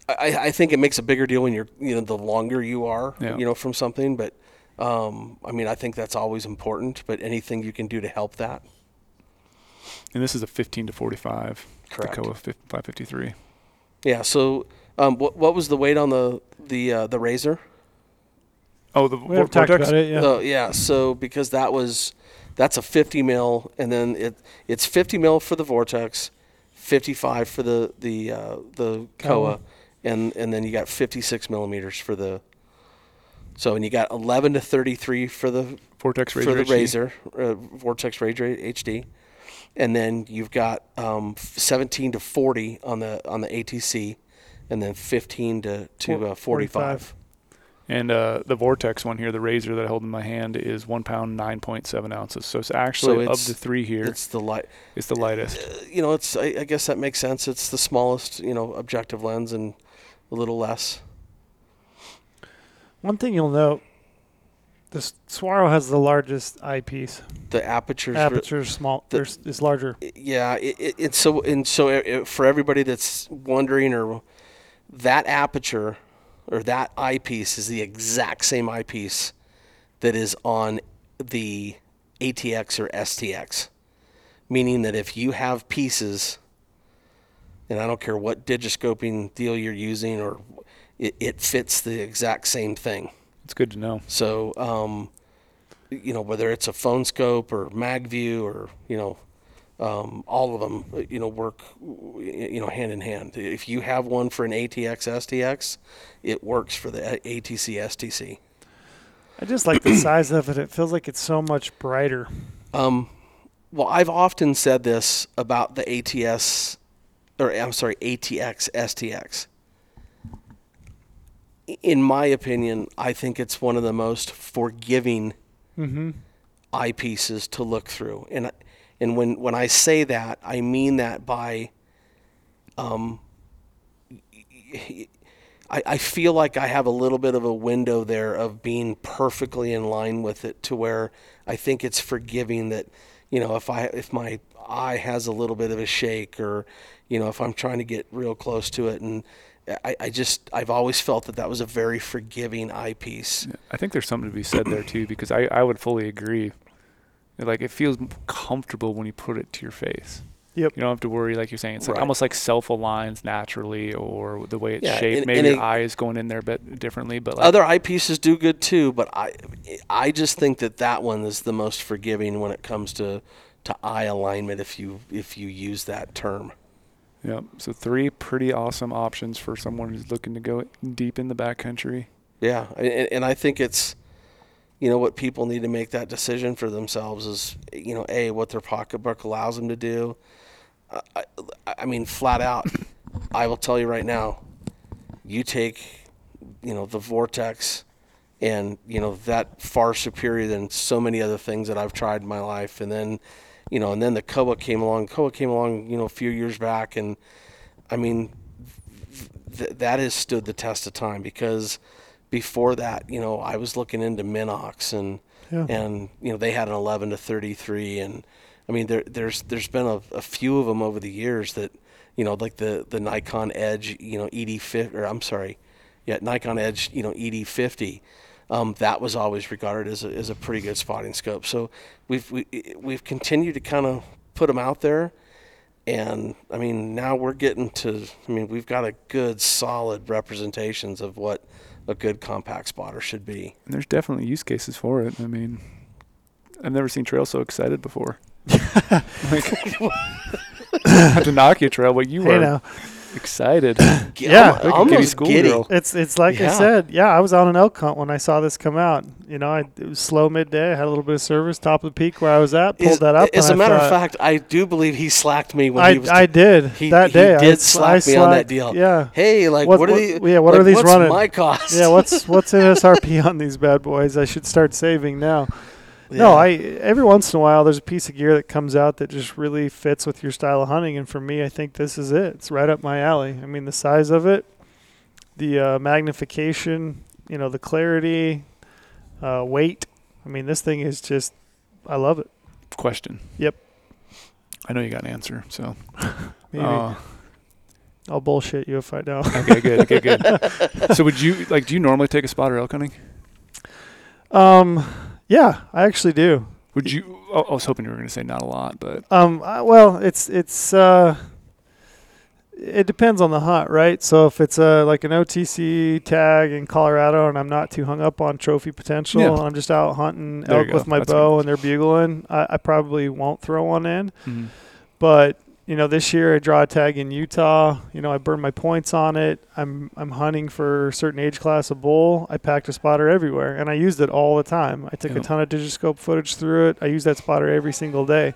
I, I think it makes a bigger deal when you're you know the longer you are Yeah. you know from something but um, I mean I think that's always important but anything you can do to help that And this is a 15 to 45. Correct. The Kowa 553. yeah so um, what what was the weight on the the uh, the razor Oh, the We have vor- talked vortex. about it. Yeah. Oh yeah, so because that was that's a 50 mil, and then it it's 50 mil for the vortex, 55 for the the uh, the Kowa. And and then you got 56 millimeters for the. So and you got 11 to 33 for the Vortex Razor. for the HD. Razor uh, Vortex Razor HD, and then you've got um, 17 to 40 on the on the ATC, and then 15 to to uh, 45. 45. And uh, the Vortex one here, the Razor that I hold in my hand, is one pound, 9.7 ounces. So it's actually, it's- of the three here, It's the light. it's the lightest. Uh, you know, it's I, I guess that makes sense. It's the smallest, you know, objective lens and a little less. One thing you'll note, this Swaro has the largest eyepiece. The apertures, Aperture is small. the- There's is larger. yeah, it, it, it's so and so it, it- for everybody that's wondering or that aperture or that eyepiece is the exact same eyepiece that is on the ATX or STX, meaning that if you have pieces, and I don't care what digiscoping deal you're using, or it, it fits the exact same thing. It's good to know. So, um, you know, whether it's a phone scope or MagView or, you know, um, all of them, uh, you know, work, you know, hand in hand. If you have one for an ATX STX, it works for the ATC STC. I just like the size of it. It feels like it's so much brighter. Um, well, I've often said this about the ATS, or I'm sorry, ATX STX. In my opinion, I think it's one of the most forgiving Mm-hmm. eyepieces to look through. And and when when I say that, I mean that by um I, I feel like I have a little bit of a window there of being perfectly in line with it to where I think it's forgiving that, you know, if I if my eye has a little bit of a shake or, you know, if I'm trying to get real close to it and I, I just I've always felt that that was a very forgiving eyepiece. I think there's something to be said there too, because I, I would fully agree. Like it feels comfortable when you put it to your face. Yep. You don't have to worry, like you're saying. It's like almost like self aligns naturally, or the way it's Yeah, shaped. and- Maybe and your it- eye is going in there a bit differently, but like Other eyepieces do good too, but I I just think that that one is the most forgiving when it comes to to eye alignment if you if you use that term. Yep. So three pretty awesome options for someone who's looking to go deep in the backcountry. Yeah, and, and I think it's you know what people need to make that decision for themselves is you know a what their pocketbook allows them to do. I, I, mean, flat out, I will tell you right now, you take you know the vortex and you know that far superior than so many other things that I've tried in my life. And then you know and then the Kowa came along. Kowa came along you know a few years back. And I mean th- that has stood the test of time because before that you know I was looking into Minox and Yeah. and you know they had an 11 to 33 and I mean there there's there's been a, a few of them over the years that you know like the the Nikon Edge you know ED50 or I'm sorry yeah Nikon Edge you know ED50 um, that was always regarded as a, as a pretty good spotting scope so we've we, we've continued to kind of put them out there and I mean now we're getting to I mean we've got a good solid representations of what a good compact spotter should be And there's definitely use cases for it. I mean, I've never seen Trail so excited before. like, Not to knock you, Trail, but you Hey were now, excited. Yeah. I'm Like a giddy almost giddy. it's it's like I said. Yeah, I was on an elk hunt when I saw this come out. You know, I, it was slow midday. I had a little bit of service, top of the peak where I was at. Pulled As, that up. as and a I matter thought- of fact, I do believe he slacked me when I, he was. I did he- that day. I did s- slack I me on that deal. Yeah. hey, like What- what, are these? yeah, what like, are these what's running? My cost. Yeah, what's what's MSRP on these bad boys? I should start saving now. No, I every once in a while there's a piece of gear that comes out that just really fits with your style of hunting, and for me, I think this is it. It's right up my alley. I mean, the size of it, the uh, magnification, you know, the clarity, uh, weight. I mean, this thing is just, I love it. Question. Yep. I know you got an answer, so. Maybe Uh, I'll bullshit you if I don't. okay, good. Okay, good. so, would you like? Do you normally take a spotter elk hunting? Um, yeah, I actually do. Would you? Oh, I was hoping you were going to say not a lot, but Um, I, well, it's it's uh, it depends on the hunt, right? So if it's a like an OTC tag in Colorado, and I'm not too hung up on trophy potential, Yeah. and I'm just out hunting There elk with my That's bow and they're bugling, I, I probably won't throw one in. Mhm. But you know, this year I draw a tag in Utah. You know, I burn my points on it. I'm I'm hunting for a certain age class of bull. I packed a spotter everywhere, and I used it all the time. I took Yeah. a ton of digiscope footage through it. I use that spotter every single day.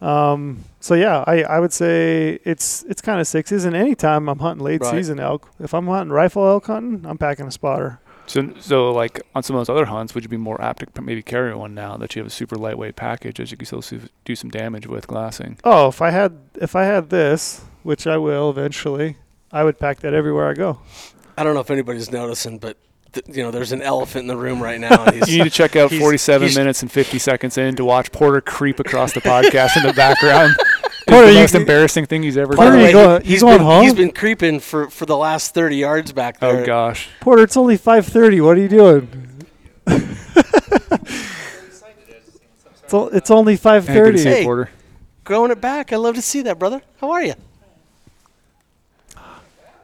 Um, so yeah, I, I would say it's it's kind of sixes. And anytime I'm hunting late Right. season elk, if I'm hunting rifle elk hunting, I'm packing a spotter. So so like on some of those other hunts, would you be more apt to maybe carry one now that you have a super lightweight package, as you can still su- do some damage with glassing? Oh, if I had if I had this, which I will eventually, I would pack that everywhere I go. I don't know if anybody's noticing, but th- you know, there's an elephant in the room right now. And he's, You need to check out he's- 47 he's- minutes and 50 seconds in to watch Porter creep across the podcast in the background. It's Porter, the you- most embarrassing thing he's ever Porter, done. way, go- he- you he's going been, home? He's been creeping for, for the last 30 yards back oh, there. Oh gosh. Porter, it's only five thirty. What are you doing? it's, o- it's only five thirty. Hey, good to see thirty. you, Hey. Porter. Growing it back. I love to see that, brother. How are you?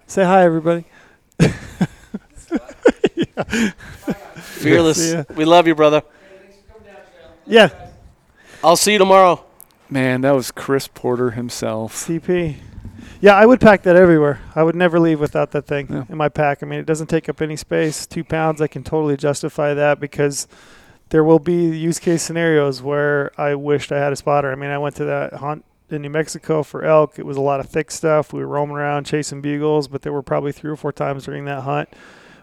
Say hi, everybody. Fearless. We love you, brother. Yeah, I'll see you tomorrow. Man, that was Chris Porter himself. CP. Yeah, I would pack that everywhere. I would never leave without that thing Yeah. in my pack. I mean, it doesn't take up any space. Two pounds, I can totally justify that because there will be use case scenarios where I wished I had a spotter. I mean, I went to that hunt in New Mexico for elk. It was a lot of thick stuff. We were roaming around chasing bugles, but there were probably three or four times during that hunt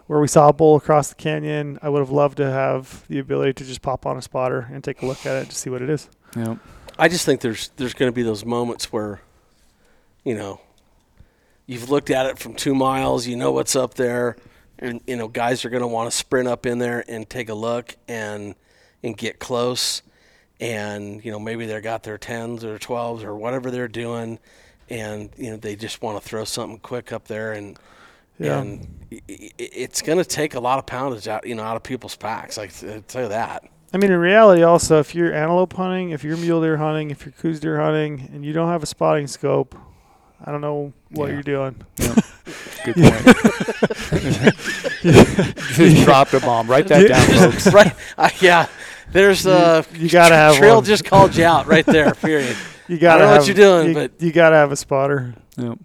where we saw a bull across the canyon. I would have loved to have the ability to just pop on a spotter and take a look at it to see what it is. Yeah. I just think there's there's going to be those moments where, you know, you've looked at it from two miles, you know what's up there, and you know guys are going to want to sprint up in there and take a look and and get close, and you know maybe they got their tens or twelves or whatever they're doing, and you know they just want to throw something quick up there and. Yeah. And it's going to take a lot of poundage out, you know, out of people's packs. I tell you that. I mean, in reality, also, if you're antelope hunting, if you're mule deer hunting, if you're Coues deer hunting, and you don't have a spotting scope, I don't know what Yeah. you're doing. Good point. Just dropped a bomb. Write that down, folks. right? Uh, yeah. There's uh, you gotta have Trail one. just called you out right there. Period. You gotta I don't know what you're doing, you, but- you gotta have a spotter. Yep.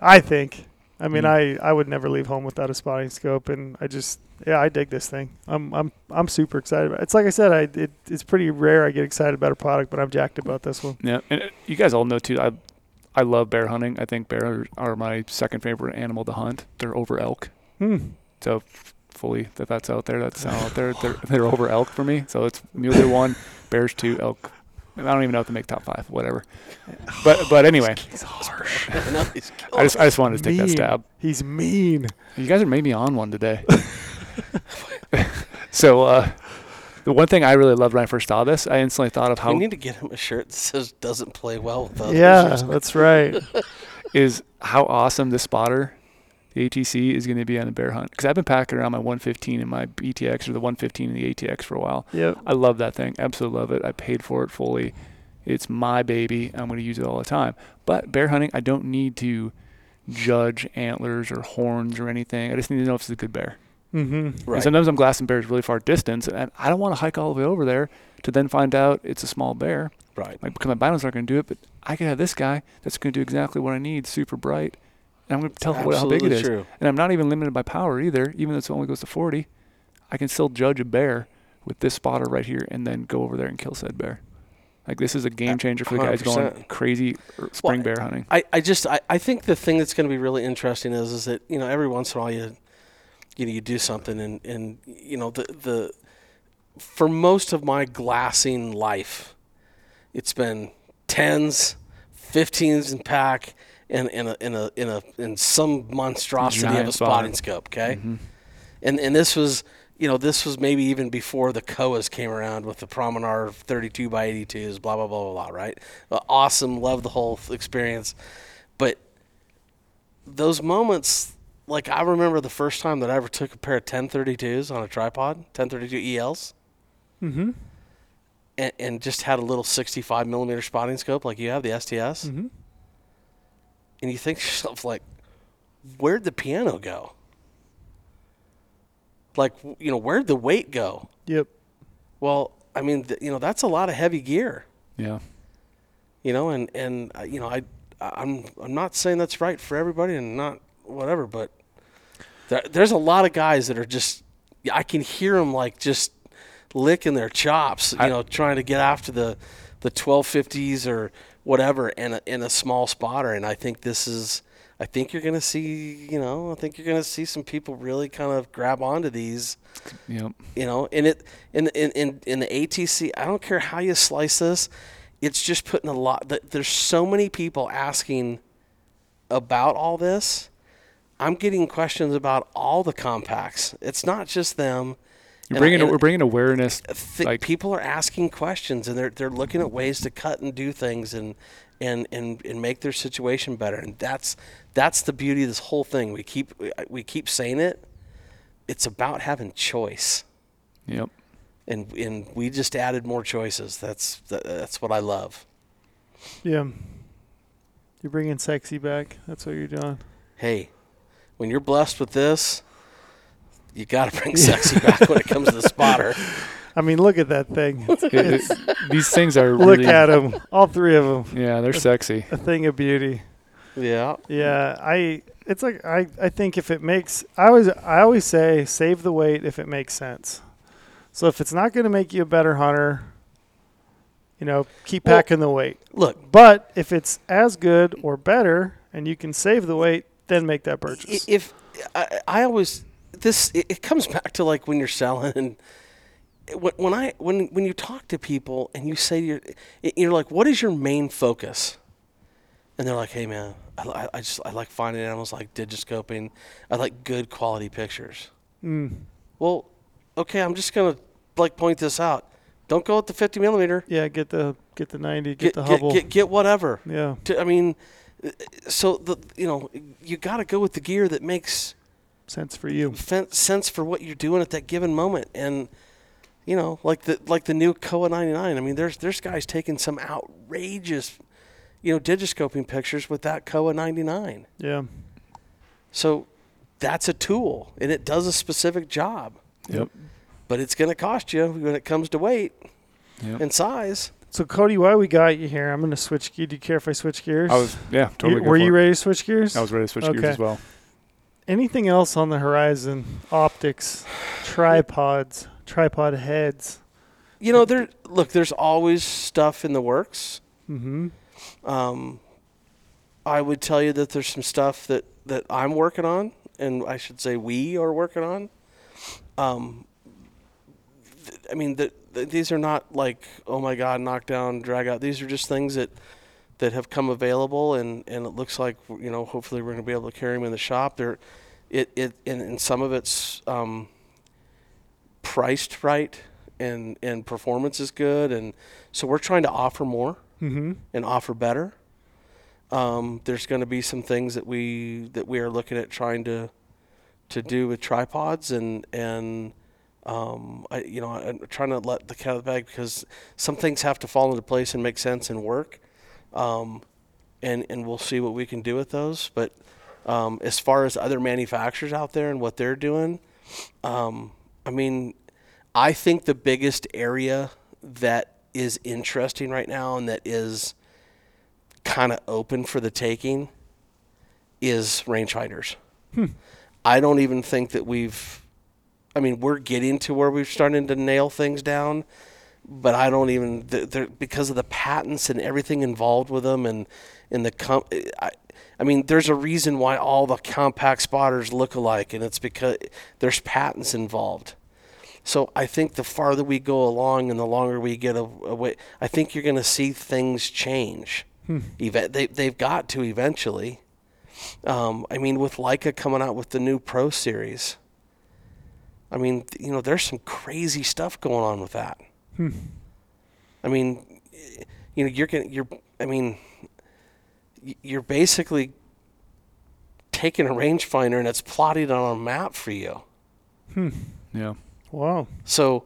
I think. I mean, Mm. I, I would never leave home without a spotting scope, and I just yeah, I dig this thing. I'm I'm I'm super excited about. It. It's like I said, I it, it's pretty rare I get excited about a product, but I'm jacked about this one. Yeah, and uh, you guys all know too. I I love bear hunting. I think bear are my second favorite animal to hunt. They're over elk. Hmm. So fully that that's out there. That's out there. They're they're over elk for me. So it's mule deer one, bears two, elk. I don't even know if they make top five. Whatever. But but anyway, He's harsh. I know he's I just I just wanted to take that Mean. stab. He's mean. You guys are maybe on one today. so uh, the one thing I really loved when I first saw this, I instantly thought of how We need to get him a shirt that says "doesn't play well with others." Yeah, that's right. is how awesome this spotter, the ATC, is going to be on the bear hunt. Because I've been packing around my 115 and my BTX or the 115 and the ATX for a while. Yep. I love that thing. Absolutely love it. I paid for it fully. It's my baby. I'm going to use it all the time. But bear hunting, I don't need to judge antlers or horns or anything. I just need to know if it's a good bear. Mm-hmm. And Right. sometimes I'm glassing bears really far distance, and I don't want to hike all the way over there to then find out it's a small bear. Right. My, because my binoculars aren't going to do it, but I could have this guy that's going to do exactly what I need, super bright, and I'm going to tell what, how big it is. True. And I'm not even limited by power either, even though it only goes to 40. I can still judge a bear with this spotter right here and then go over there and kill said bear. Like this is a game changer for the guys going 100%. crazy er, spring Well, bear hunting. I, I just I, I think the thing that's going to be really interesting is is that you know every once in a while you you know you do something and and you know the the for most of my glassing life it's been tens, fifteens in pack and in a in a in a in some monstrosity of a spotting scope. Okay, and and this was you know this was maybe even before the Kowas came around with the Prominar 32 by 82s, blah blah blah blah blah. Right, awesome, love the whole experience, but those moments. Like I remember the first time that I ever took a pair of 1032s on a tripod, 1032 ELs, Mm-hmm. and, and just had a little 65 millimeter spotting scope like you have the STS, Mm-hmm. And you think to yourself like, where'd the piano go? Like you know, where'd the weight go? Yep. Well, I mean, th- you know, that's a lot of heavy gear. Yeah. You know, and and uh, you know, I I'm I'm not saying that's right for everybody and not whatever, but there, there's a lot of guys that are just I can hear them like just licking their chops, you I- know, trying to get after the the 1250s or whatever in a, in a small spotter, and I think this is. I think you're going to see, you know, I think you're going to see some people really kind of grab onto these Yep. you know in it in in in, in the atc i don't care how you slice this it's just putting a lot th- there's so many people asking about all this i'm getting questions about all the compacts it's not just them You're bringing and we're bringing awareness. th- like- people are asking questions and they're they're looking at ways to cut and do things and and and and make their situation better and that's that's the beauty of this whole thing we keep we, uh, we keep saying it it's about having choice Yep. and and we just added more choices. That's that's what I love. Yeah. You're bringing sexy back. That's what you're doing. Hey, when you're blessed with this, you got to bring sexy back when it comes to the spotter. I mean, look at that thing. It- it- these things are look really, at them. All three of them. Yeah, they're sexy. A thing of beauty. Yeah, Yeah, I. It's like I. I think if it makes, I always. I always say save the weight if it makes sense. So if it's not going to make you a better hunter, you know, keep Well- packing the weight. look, But if it's as good or better, and you can save the weight, then make that purchase. if I, I always this it, it comes back to like when you're selling and when, when I when when you talk to people and you say you're you're like, what is your main focus? And they're like, hey man, I, I just I like finding animals, I like digiscoping, I like good quality pictures. Mm, Well, okay, I'm just gonna like point this out. Don't go with the 50 millimeter. yeah, get the get the ninety, get, Get the Hubble. get get whatever. yeah, I mean, uh, so the you know you got to go with the gear that makes sense for you. fen- sense for what you're doing at that given moment. And you know, like the like the new Kowa 99. I mean, there's there's guys taking some outrageous, you know, digiscoping pictures with that Kowa 99. Yeah, So that's a tool, and it does a specific job. Yep. But it's going to cost you when it comes to weight Yep. and size. So Cody, why we got you here? I'm going to switch. gear. Do you care if I switch gears? I was yeah, You- totally. go were for you it. ready to switch gears? I was ready to switch gears as well. Anything else on the horizon? Optics, tripods, tripod heads. You know, there. Look, there's always stuff in the works. Mm-hmm. Um, I would tell you that there's some stuff that that I'm working on, and I should say we are working on. Um, th- I mean, the, the, these are not like oh my god, knock down, drag out. These are just things that that have come available, and and it looks like you know hopefully we're going to be able to carry them in the shop. They're it it and, and some of it's um, priced right, and and performance is good, and so we're trying to offer more Mm-hmm. and offer better. Um, there's going to be some things that we that we are looking at trying to to do with tripods and and um, I you know I'm trying to let the cat out of the bag because some things have to fall into place and make sense and work. Um, and and we'll see what we can do with those. But um, as far as other manufacturers out there and what they're doing, um, I mean, I think the biggest area that is interesting right now and that is kind of open for the taking is rangefinders. I don't even think that we've. I mean, we're getting to where we're starting to nail things down, but I don't even they're, because of the patents and everything involved with them, and in the com. I, I mean, there's a reason why all the compact spotters look alike, and it's because there's patents involved. So I think the farther we go along and the longer we get away, I think you're going to see things change. Eve- they, they've got to eventually. Um, I mean, with Leica coming out with the new Pro Series, I mean, you know, there's some crazy stuff going on with that. I mean, you know, you're gonna, you're, I mean, you're basically taking a rangefinder and it's plotted on a map for you. Hmm. Yeah. Wow. So,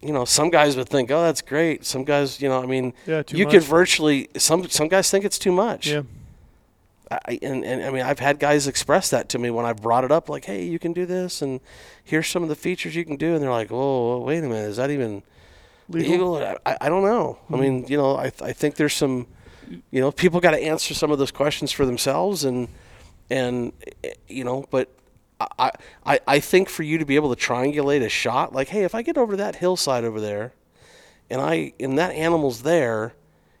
you know, some guys would think, "Oh, that's great." Some guys, you know, I mean, Yeah, you much. could virtually some some guys think it's too much. Yeah. I, and, and I mean, I've had guys express that to me when I've brought it up, like, "Hey, you can do this, and here's some of the features you can do," and they're like, "Whoa, wait a minute, is that even Legal? legal?" I, I don't know. Hmm. I mean, you know, I I think there's some, you know, people got to answer some of those questions for themselves, and and eh, you know, but. I, I, I think for you to be able to triangulate a shot, like, hey, if I get over that hillside over there, and I and that animal's there,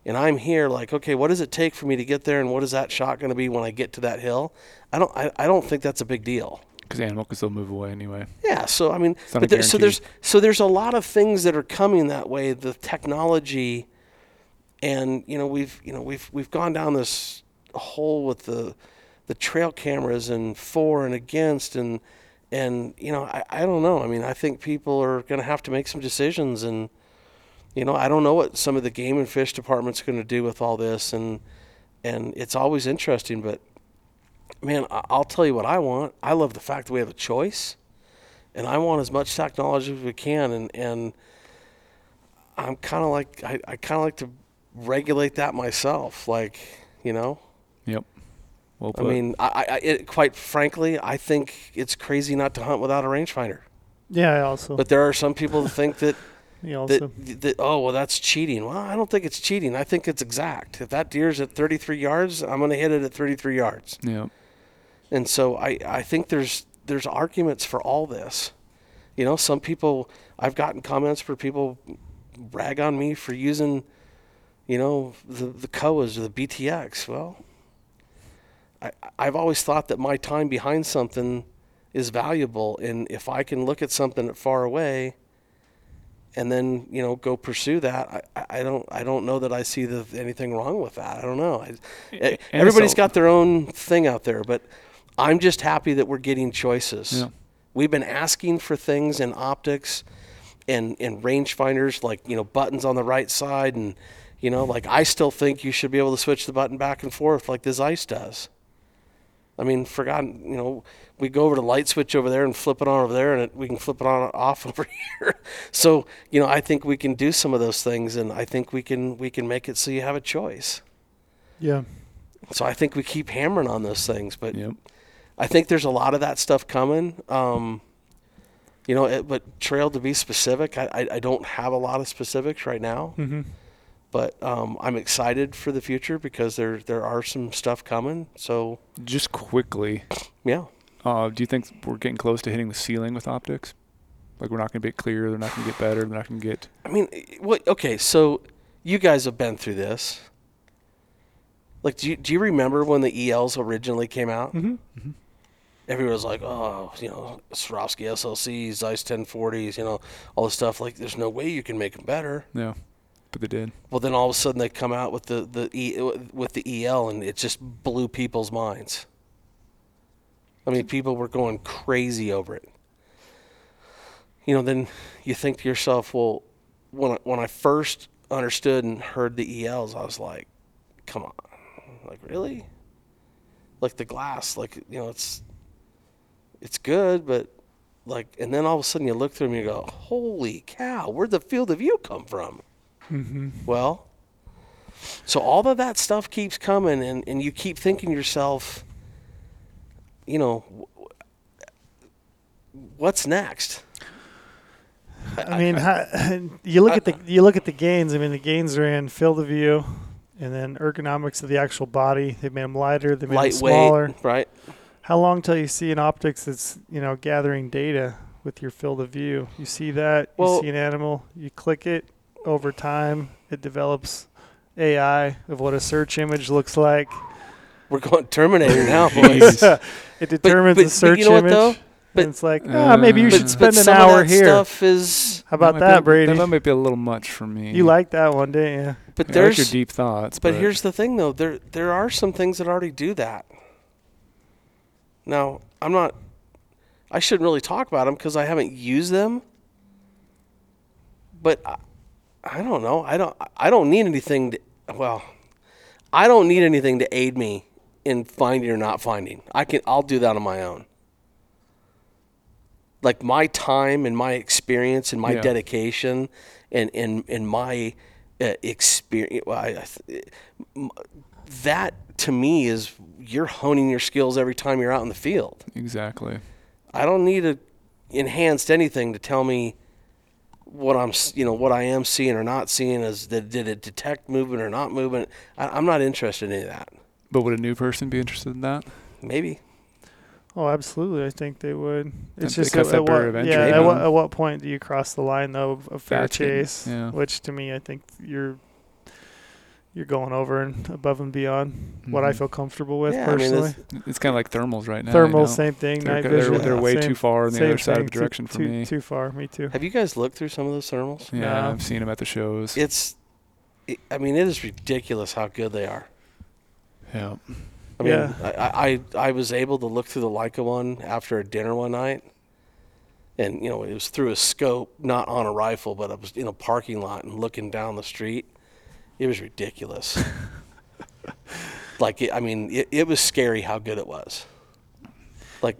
and I'm here, like, okay, what does it take for me to get there, and what is that shot going to be when I get to that hill? I don't I, I don't think that's a big deal. Because animal can still move away anyway. Yeah, so I mean, but there, so there's so there's a lot of things that are coming that way. The technology, and you know we've you know we've we've gone down this hole with the the trail cameras and for and against and and you know I, I don't know. I mean I think people are going to have to make some decisions and you know I don't know what some of the game and fish department's going to do with all this and and it's always interesting. But man, I- I'll tell you what I want. I love the fact that we have a choice and I want as much technology as we can, and and I'm kind of like I, I kind of like to regulate that myself, like you know. Yep. Well I mean, I, I it, quite frankly, I think it's crazy not to hunt without a rangefinder. Yeah, I also. But there are some people that think that me also. that, that oh well that's cheating. Well, I don't think it's cheating. I think it's exact. If that deer's at 33 yards, I'm going to hit it at 33 yards. yeah. And so I, I think there's there's arguments for all this. You know, some people I've gotten comments where people rag on me for using, you know, the the Kowas or the BTX. Well, I I've always thought that my time behind something is valuable, and if I can look at something far away, and then you know go pursue that, I, I- don't I don't know that I see the, anything wrong with that. I don't know. I, it's eh, everybody's got their own thing out there, but I'm just happy that we're getting choices. Yeah. We've been asking for things in optics and and rangefinders, like you know buttons on the right side, and you know like I still think you should be able to switch the button back and forth like this ice does. I mean, forgotten, you know, we go over to light switch over there and flip it on over there, and it, we can flip it on and off over here. So, you know, I think we can do some of those things, and I think we can we can make it so you have a choice. yeah. So I think we keep hammering on those things, but Yep. I think there's a lot of that stuff coming. Um, you know, it, but trail to be specific, I, I, I don't have a lot of specifics right now, Mm-hmm. but um, I'm excited for the future because there there are some stuff coming. So Just quickly, yeah, uh, do you think we're getting close to hitting the ceiling with optics? Like we're not going to get clear, they're not going to get better, they're not going to get. I mean, what? Okay, so you guys have been through this. Like, do you, do you remember when the ELs originally came out? Mm-hmm. Everyone was like, oh, you know, Swarovski SLCs, Zeiss 1040s, you know, all this stuff. Like, there's no way you can make them better. Yeah. But they did. Well, then all of a sudden they come out with the the e, with the EL, and it just blew people's minds. I mean, people were going crazy over it. You know, then you think to yourself, well, when I, when I first understood and heard the ELs, I was like, come on, like really? Like the glass, like you know, it's it's good, but like, and then all of a sudden you look through them and you go, holy cow, where'd the field of view come from? Mm-hmm. Well, so all of that stuff keeps coming, and, and you keep thinking to yourself, you know, what's next? I mean, ha- you look at the you look at the gains. I mean, the gains are in field of view, and then ergonomics of the actual body. They made them lighter. They made them smaller. right? How long till you see an optics that's you know gathering data with your field of view? You see that Well- you see an animal, you click it. Over time, it develops AI of what a search image looks like. We're going Terminator now, boys. Jeez. it determines but- the but search you know what, image. though? But- and it's like, ah, maybe you Uh, should spend but an some hour of that here. stuff is, How about might that, be, Brady? That might be a little much for me. you like that one, didn't you? but Yeah, I like your there's, deep thoughts. but here's the thing though, there there are some things that already do that. Now, I'm not. I shouldn't really talk about them because I haven't used them. But I, I don't know. I don't. I don't need anything. To, well, I don't need anything to aid me in finding or not finding. I can. I'll do that on my own. Like my time and my experience and my Yeah. dedication and and and my uh, experience. Well, I, I that to me is you're honing your skills every time you're out in the field. exactly. I don't need a enhanced anything to tell me what I'm, you know, what I am seeing or not seeing. Is that did it detect movement or not movement? I, I'm not interested in any of that. But would a new person be interested in that? Maybe Oh, absolutely. I think they would. It's That just cuts at, that at barrier what, yeah. At what, at what point do you cross the line though of, of fair That's it, chase? yeah. Which to me, I think you're you're going over and above and beyond what I Mhm. feel comfortable with Yeah, I mean, personally. it's- It's kind of like thermals right now. Thermal, you know? same thing. They're, night they're, vision, they're way same, too far on the same other side of thing, the too- direction for too, me. Too far. Me too. Have you guys looked through some of those thermals? yeah, No. I've seen them at the shows. It's, it, I mean, it is ridiculous how good they are. Yeah. I mean, Yeah. I, I I was able to look through the Leica one after a dinner one night, and you know it was through a scope, not on a rifle, but I was in a parking lot and looking down the street. It was ridiculous. like it, I mean, it, it was scary how good it was. Like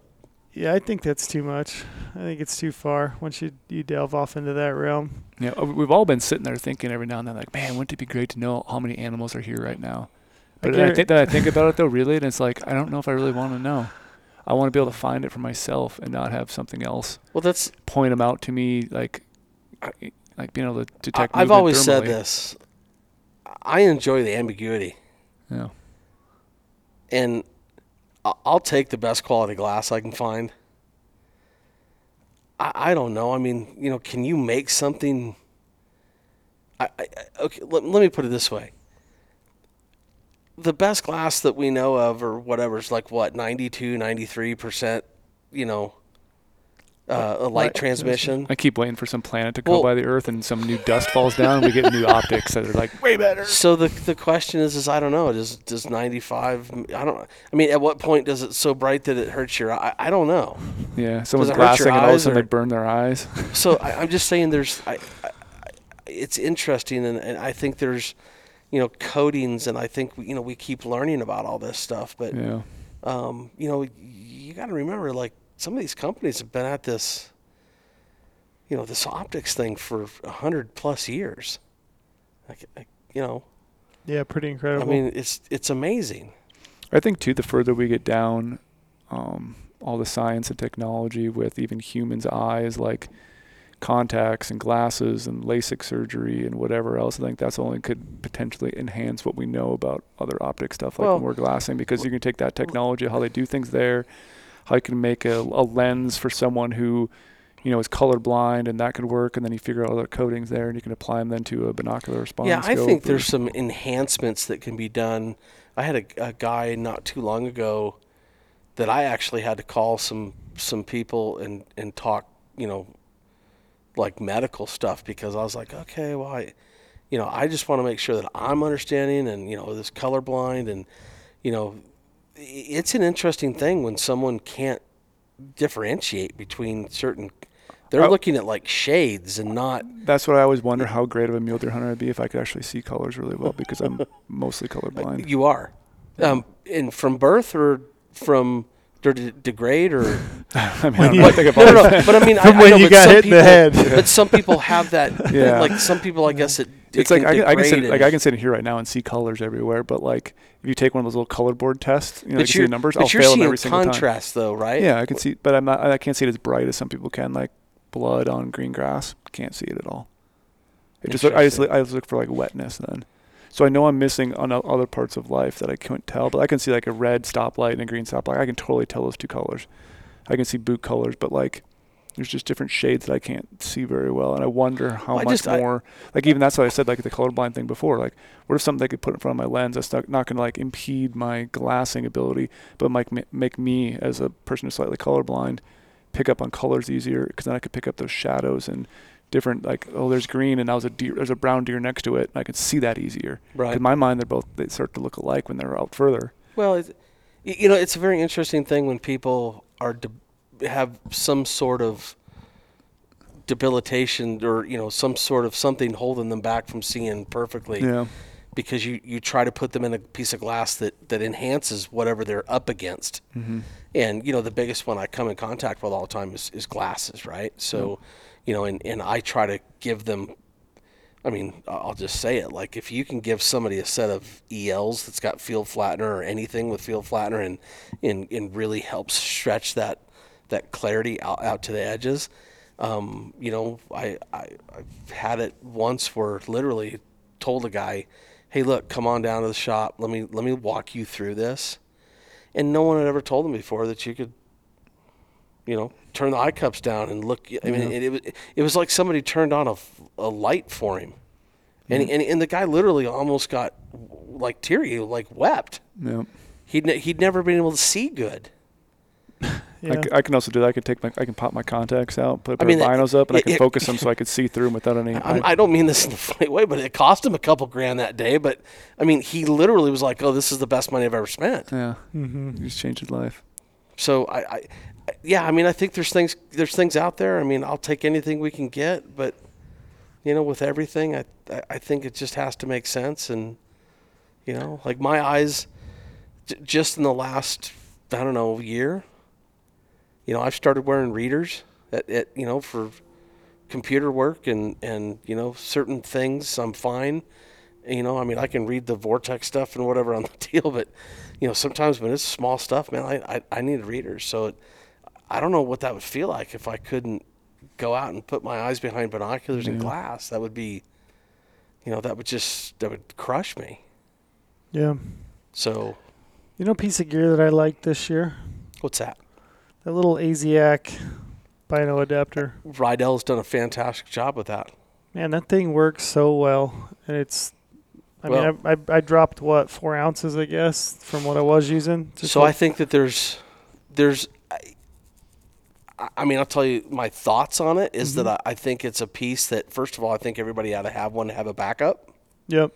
Yeah, I think that's too much. I think it's too far once you you delve off into that realm. Yeah, we've all been sitting there thinking every now and then, like, man, wouldn't it be great to know how many animals are here right now? I But then I think that I think about it though, really, and it's like I don't know if I really want to know. I want to be able to find it for myself and not have something else well, that's point them out to me, like, like being able to detect. I've movement always said this. I enjoy the ambiguity. Yeah, and I- I'll take the best quality glass I can find. I, I don't know. I mean, you know, can you make something? I, I I- okay. Let, let me put it this way. The best glass that we know of, or whatever, is like what 92, 93 percent. You know, uh, a light Light transmission. I keep waiting for some planet to go Well- by the Earth and some new dust falls down. and We get new optics that are like way better. So the the question is, is I don't know. Does does ninety five? I don't. I mean, at what point does it so bright that it hurts your eye? I don't know. Yeah, someone's it hurt your glassing and all of a sudden or- they burn their eyes. so I, I'm just saying there's I, I, I- it's interesting and, and I think there's you know coatings and I think you know we keep learning about all this stuff but Yeah, um, you know you got to remember like some of these companies have been at this you know this optics thing for a hundred plus years like, like you know Yeah, pretty incredible. I mean it's it's amazing I think too. The further we get down, um, all the science and technology with even humans' eyes, like contacts and glasses and LASIK surgery and whatever else, I think that's only could potentially enhance what we know about other optic stuff like Well, we're glassing because you can take that technology, how they do things there, how you can make a, a lens for someone who, you know, is colorblind and that could work, and then you figure out other coatings there and you can apply them then to a binocular response. Yeah, I think there's some enhancements that can be done. I had a, a guy not too long ago that I actually had to call some some people and and talk, you know, like medical stuff because I was like, okay, well, I, you know, I just want to make sure that I'm understanding and you know this colorblind and you know, it's an interesting thing when someone can't differentiate between certain. They're Oh. looking at like shades and not That's what I always wonder how great of a mule deer hunter I'd be if I could actually see colors really well because I'm mostly colorblind. You are, um, and from birth or from or de- degrade or I mean, I you- don't think no, no, no. But I mean, I, From I when know, you got some hit in the people, head. But some people have that. Yeah. Like some people, I guess it. it it's like I, can- I can sit like I can sit in here right now and see colors everywhere, but like if you take one of those little color board tests, you know, you see the numbers. but I'll you're fail them seeing every single time. contrast, though, right? Yeah, I can see, but I'm not. I can't see it as bright as some people can, like blood on green grass. Can't see it at all. It just I just Interesting. I just look for like wetness then. So I know I'm missing on other parts of life that I couldn't tell, but I can see like a red stoplight and a green stoplight. I can totally tell those two colors. I can see boot colors, but like there's just different shades that I can't see very well, and I wonder how Well, I much just- I- more. like even that's what I said, like the colorblind thing before. Like, what if something they could put in front of my lens that's not, not going to like impede my glassing ability, but might ma- make me as a person who's slightly colorblind pick up on colors easier because then I could pick up those shadows and different like oh there's green and now there's a deer there's a brown deer next to it and I can see that easier. Right. In my mind, they're both they start to look alike when they're out further. Well, it's, you know, it's a very interesting thing when people are de- have some sort of debilitation or you know some sort of something holding them back from seeing perfectly Yeah. because you, you try to put them in a piece of glass that, that enhances whatever they're up against. Mm-hmm. And you know the biggest one I come in contact with all the time is, is glasses, right? So, you know, and, and I try to give them. I mean, I'll just say it. Like, if you can give somebody a set of ELs that's got field flattener or anything with field flattener, and and, and really helps stretch that that clarity out, out to the edges. Um, you know, I, I I've had it once where literally told a guy, "Hey, look, come on down to the shop. Let me let me walk you through this." And no one had ever told him before that you could, you know, turn the eye cups down and look. I mean, Yeah. it, it was it was like somebody turned on a, a light for him, and, and and the guy literally almost got like teary, like wept. Yeah. He'd ne- he'd never been able to see good. Yeah. I, c- I can also do that. I can take my, I can pop my contacts out, put a I pair mean, of binos up, and I can it- focus them so I could see through them without any. I'm, I don't mean this in a funny way, but it cost him a couple grand that day. But I mean, he literally was like, "Oh, this is the best money I've ever spent." yeah, mm-hmm. it just changed his life. So I, I, I- yeah, I mean, I think there's things there's things out there. I mean, I'll take anything we can get, but you know, with everything, I I- think it just has to make sense. And you know, like my eyes, j- just in the last I don't know year, you know, I've started wearing readers at, at you know for computer work and and you know certain things I'm fine. You know, I mean, I can read the vortex stuff and whatever on the deal, but you know, sometimes when it's small stuff, man, I I, I need readers. So it, I don't know what that would feel like if I couldn't go out and put my eyes behind binoculars and glass. That would be, you know, that would just that would crush me. Yeah. So You know, piece of gear that I liked this year, what's that? that little ASIAC bino adapter. Rydell's done a fantastic job with that. Man, that thing works so well, and it's. I Well- mean, I, I I dropped what four ounces, I guess, from what I was using. So I think that there's there's I, mean I'll tell you my thoughts on it is Mhm. that I, I think it's a piece that first of all I think everybody ought to have one to have a backup. Yep.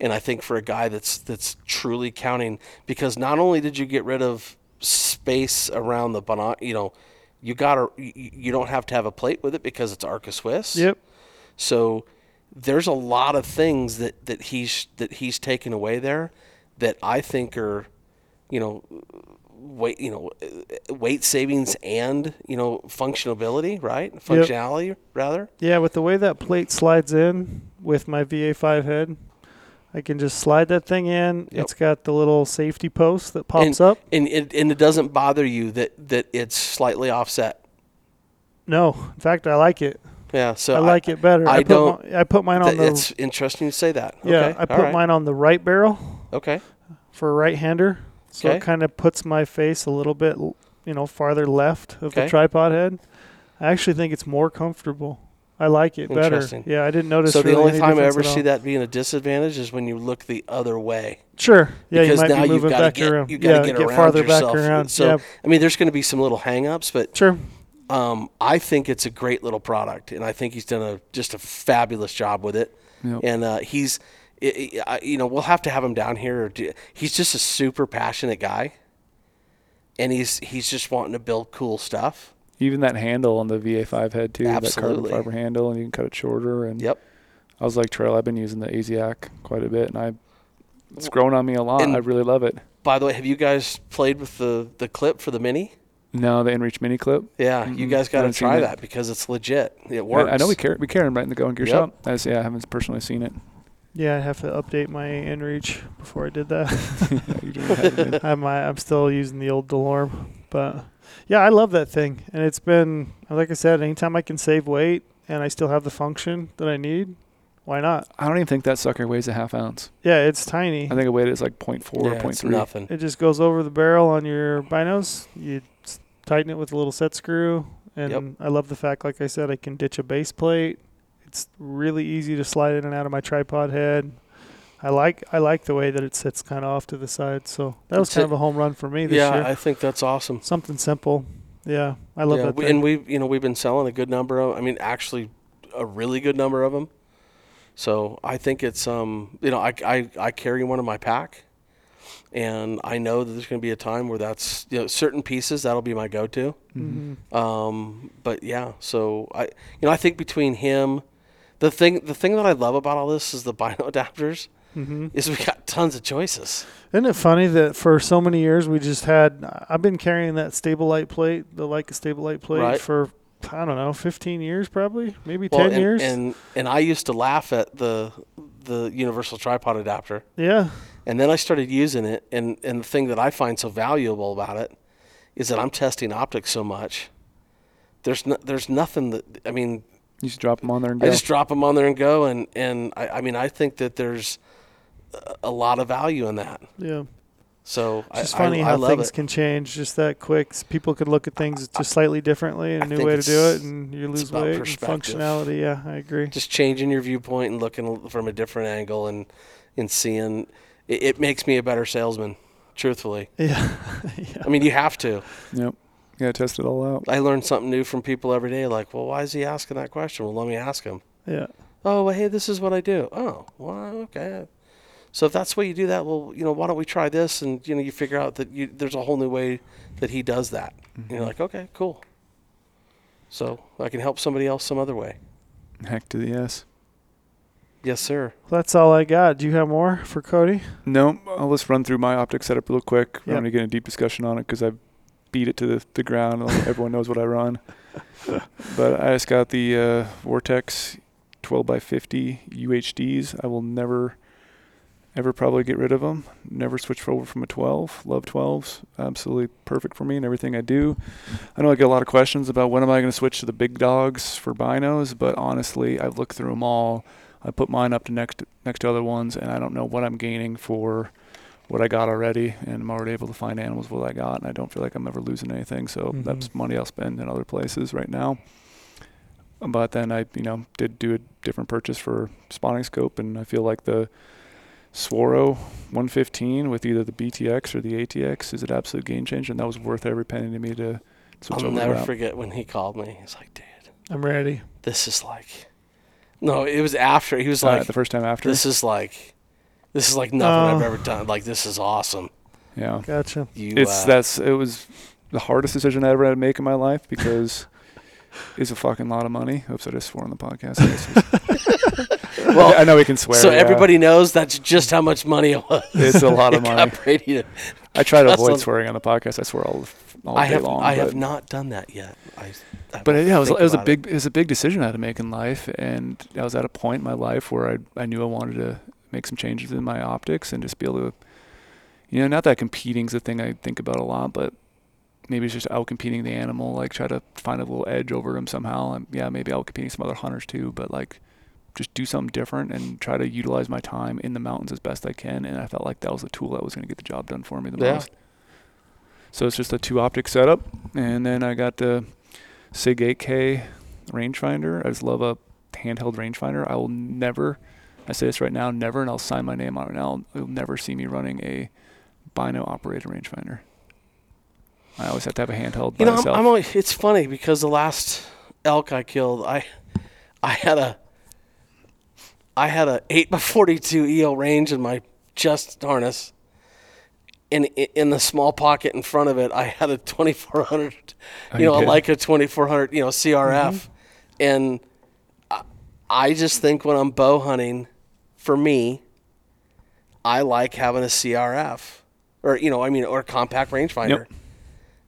And I think for a guy that's that's truly counting because not only did you get rid of space around the binoc, you know, you got to you, you don't have to have a plate with it because it's Arca Swiss. Yep. So there's a lot of things that, that he's that he's taken away there that I think are, you know, weight you know, weight savings and you know functionability, right? Functionality rather. Yeah, with the way that plate slides in with my VA5 head, I can just slide that thing in. Yep. It's got the little safety post that pops up. And it and it doesn't bother you that that it's slightly offset. No, in fact, I like it. Yeah. So I like it better. I put don't- mi- I put mine on Th- the. it's interesting you say that. yeah, Okay. I put right. mine on the right barrel Okay. for a right-hander, so Okay. it kind of puts my face a little bit, l- you know, farther left of Okay. the tripod head. I actually think it's more comfortable. I like it better. Yeah, I didn't notice. So the only any time I ever see that being a disadvantage is when you look the other way. Sure. Yeah, because you might now be you've moving gotta back get- around. you gotta yeah, get around farther yourself. back around. So- yeah, I mean, there's going to be some little hang-ups, but sure. um, I think it's a great little product, and I think he's done a just a fabulous job with it. Yep. And uh, he's, i i I- you know, we'll have to have him down here. Do, he's just a super passionate guy, and he's he's just wanting to build cool stuff. Even that handle on the VA5 head too, that carbon fiber handle, and you can cut it shorter. And Yep. I was like Trail. I've been using the ASIAC quite a bit, and I it's grown on me a lot. And- I really love it. By the way, have you guys played with the the clip for the mini? No, the InReach mini clip. Yeah, you Mm-mm. guys got to try it. that because it's legit. It works. I know we carry we carry them right in the Go Hunt Gear Yep. shop. I just, yeah, I haven't personally seen it. Yeah, I have to update my InReach before I did that. Yeah, you don't have it in. I'm I, I'm still using the old Delorme, but Yeah, I love that thing, and it's been like I said. Anytime I can save weight and I still have the function that I need, why not? I don't even think that sucker weighs a half ounce. Yeah, it's tiny. I think it weighed is like 0.4 or yeah, it's 0.3. nothing. It just goes over the barrel on your binos. You tighten it with a little set screw, and Yep. I love the fact, like I said, I can ditch a base plate. It's really easy to slide in and out of my tripod head. I like I like the way that it sits kind of off to the side. So that was It's kind a- of a home run for me this Yeah, year. I think that's awesome. Something simple. Yeah, I love yeah, that we- thing. and we you know we've been selling a good number of. I mean, actually, a really good number of them. So I think it's um you know I I, I carry one in my pack, and I know that there's going to be a time where that's you know certain pieces that'll be my go-to. Mm-hmm. Um, but yeah, so I, you know, I think between him, the thing, the thing that I love about all this is the bino adapters hmm is we got tons of choices. Isn't it funny that for so many years we just had? I've been carrying that stable light plate, the Leica stable light plate, Right. for I don't know, 15 years probably, maybe Well, 10 and, years. and and I used to laugh at the the universal tripod adapter, yeah, and then I started using it, and and the thing that I find so valuable about it is that I'm testing optics so much. There's no, there's nothing that I mean. You just drop them on there and go. I just drop them on there and go, and and I, I mean I think that there's a- a lot of value in that. yeah. So It's just I, funny I, how I love things it. can change just that quick. People could look at things just slightly differently, and I a new way to do it, and you lose weight and functionality. Yeah, I agree. Just changing your viewpoint and looking from a different angle and and seeing it, it makes me a better salesman. Truthfully, Yeah, yeah. I mean you have to. Yep. You gotta test it all out. I learn something new from people every day. Like, well, why is he asking that question? Well, let me ask him. yeah. Oh, well, hey, this is what I do. Oh, well, okay. So if that's the way you do that, well, you know, why don't we try this? And you know, you figure out that you, there's a whole new way that he does that. And you're mm-hmm. like, okay, cool. So I can help somebody else some other way. Heck to the yes. Yes, sir. That's all I got. Do you have more for Cody? No, I'll just run through my optic setup real quick. I'm Yep. going to get a deep discussion on it because I beat it to the, the ground. Everyone knows what I run. but I just got the uh, Vortex 12 by 50 UHDs. I will never, ever probably get rid of them. Never switch over from a 12. Love 12s. Absolutely perfect for me and everything I do. I know I get a lot of questions about when am I going to switch to the big dogs for binos, but honestly, I've looked through them all. I put mine up to next next to other ones, and I don't know what I'm gaining for what I got already, and I'm already able to find animals with what I got, and I don't feel like I'm ever losing anything. So Mhm. that's money I'll spend in other places right now. But then I, you know, did do a different purchase for spotting scope, and I feel like the Swaro 115 with either the BTX or the ATX is an absolute game changer, and that was worth every penny to me to switch I'll over never to that. forget when he called me. He's like, dude, I'm ready. this is like, no, it was after. He was Uh, like, the first time after, this is like, this is like nothing I've Oh. ever done. Like, this is awesome. yeah. Gotcha. You, it's uh, that's it was the hardest decision I ever had to make in my life because it's a fucking lot of money. Oops, I just swore on the podcast. I well, I know we can swear. so yeah. everybody knows that's just how much money it was. it's a lot of It money. Brady to- I try to avoid swearing on the podcast. I swear all all I day have long. I have not done that yet. I, I But yeah, it was it was a about big it was a big decision I had to make in life, and I was at a point in my life where I I knew I wanted to make some changes in my optics and just be able to, you know, not that competing's a thing I think about a lot, but maybe it's just out competing the animal, like try to find a little edge over him somehow, and yeah, maybe out competing some other hunters too, but like just do something different and try to utilize my time in the mountains as best I can, and I felt like that was the tool that was going to get the job done for me the Yeah. most. So it's just a two optic setup, and then I got the Sig 8K rangefinder. I just love a handheld rangefinder. I will never, I say this right now, never, and I'll sign my name on it now. You'll never see me running a bino operated rangefinder. I always have to have a handheld by You know, I'm. I'm always, it's funny because the last elk I killed, I, I had a, I had a eight by forty two EL range in my chest harness. In in the small pocket in front of it, I had a twenty four hundred, you you know, did? like a twenty four hundred, you know, CRF, Mm-hmm. and I, I just think when I'm bow hunting, for me, I like having a CRF, or you know, I mean, or a compact rangefinder Yep.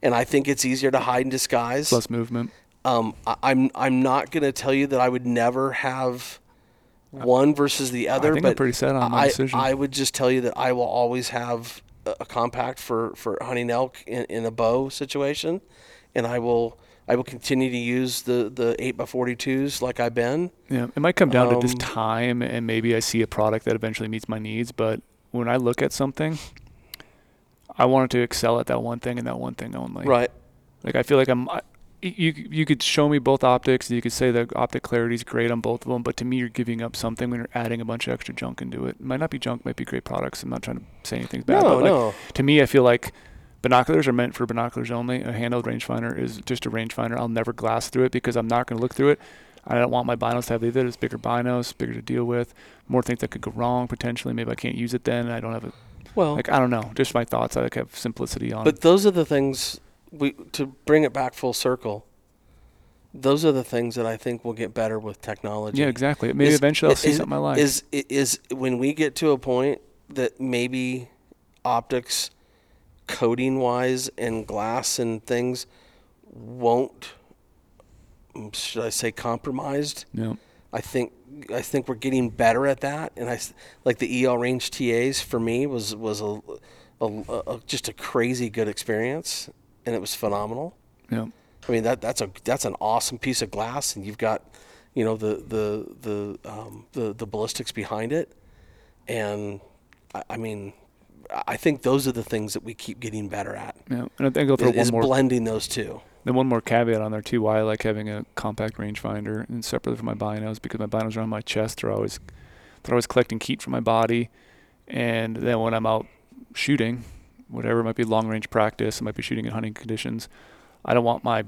and I think it's easier to hide and disguise. Less movement. Um, I, I'm I'm not going to tell you that I would never have one versus the other, think I'm pretty set on my I, decision. I would just tell you that I will always have a, a compact for, for hunting elk in, in a bow situation, and I will I will continue to use the the eight by forty twos like I've been. Yeah, it might come down to just Um, time, and maybe I see a product that eventually meets my needs. But when I look at something, I want it to excel at that one thing and that one thing only. Right. Like I feel like I'm. I, you you could show me both optics. You could say the optic clarity is great on both of them, but to me, you're giving up something when you're adding a bunch of extra junk into it. it might not be junk, might be great products. I'm not trying to say anything bad, no, but like no. to me, I feel like binoculars are meant for binoculars only. A handheld rangefinder is just a rangefinder. I'll never glass through it because I'm not going to look through it. I don't want my binos to have either. It's bigger binos, bigger to deal with, more things that could go wrong potentially. Maybe I can't use it then. I don't have a Well, like I don't know. Just my thoughts. I like have simplicity on. But those are the things we to bring it back full circle. Those are the things that I think will get better with technology. yeah, exactly. Maybe Is- eventually I'll see is- something I like. Is is when we get to a point that maybe optics, coating wise, and glass and things won't. Should I say compromised? no. I think I think we're getting better at that, and I like the EL range TAs for me was was a, a, a just a crazy good experience, and it was phenomenal. Yeah. I mean that that's a that's an awesome piece of glass, and you've got, you know, the the the um, the the ballistics behind it, and I, I mean, I think those are the things that we keep getting better at. Yeah. And I think I'll throw Is, one is more blending those two. Then one more caveat on there too. Why I like having a compact rangefinder and separately from my binos because my binos are on my chest. They're always they're always collecting heat from my body, and then when I'm out shooting, whatever it might be long range practice, it might be shooting in hunting conditions. I don't want my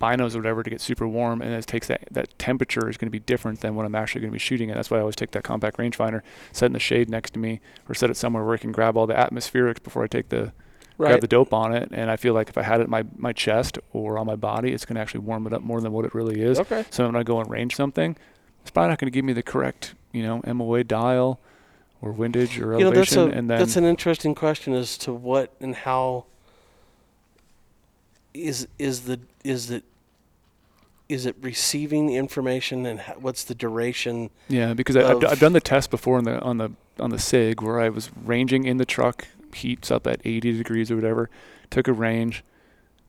binos or whatever to get super warm, and it takes that that temperature is going to be different than what I'm actually going to be shooting at. That's why I always take that compact rangefinder, set in the shade next to me, or set it somewhere where I can grab all the atmospherics before I take the Right. grab the dope on it, and I feel like if I had it in my, my chest or on my body, it's going to actually warm it up more than what it really is. Okay. So when I go and range something, it's probably not going to give me the correct, you know, MOA dial or windage or You know, that's elevation, a and then that's an interesting question as to what and how is is the is it is it receiving information and ho- what's the duration? yeah, because I, I've, I've done the test before on the on the on the Sig where I was ranging in the truck, heats up at 80 degrees or whatever, took a range.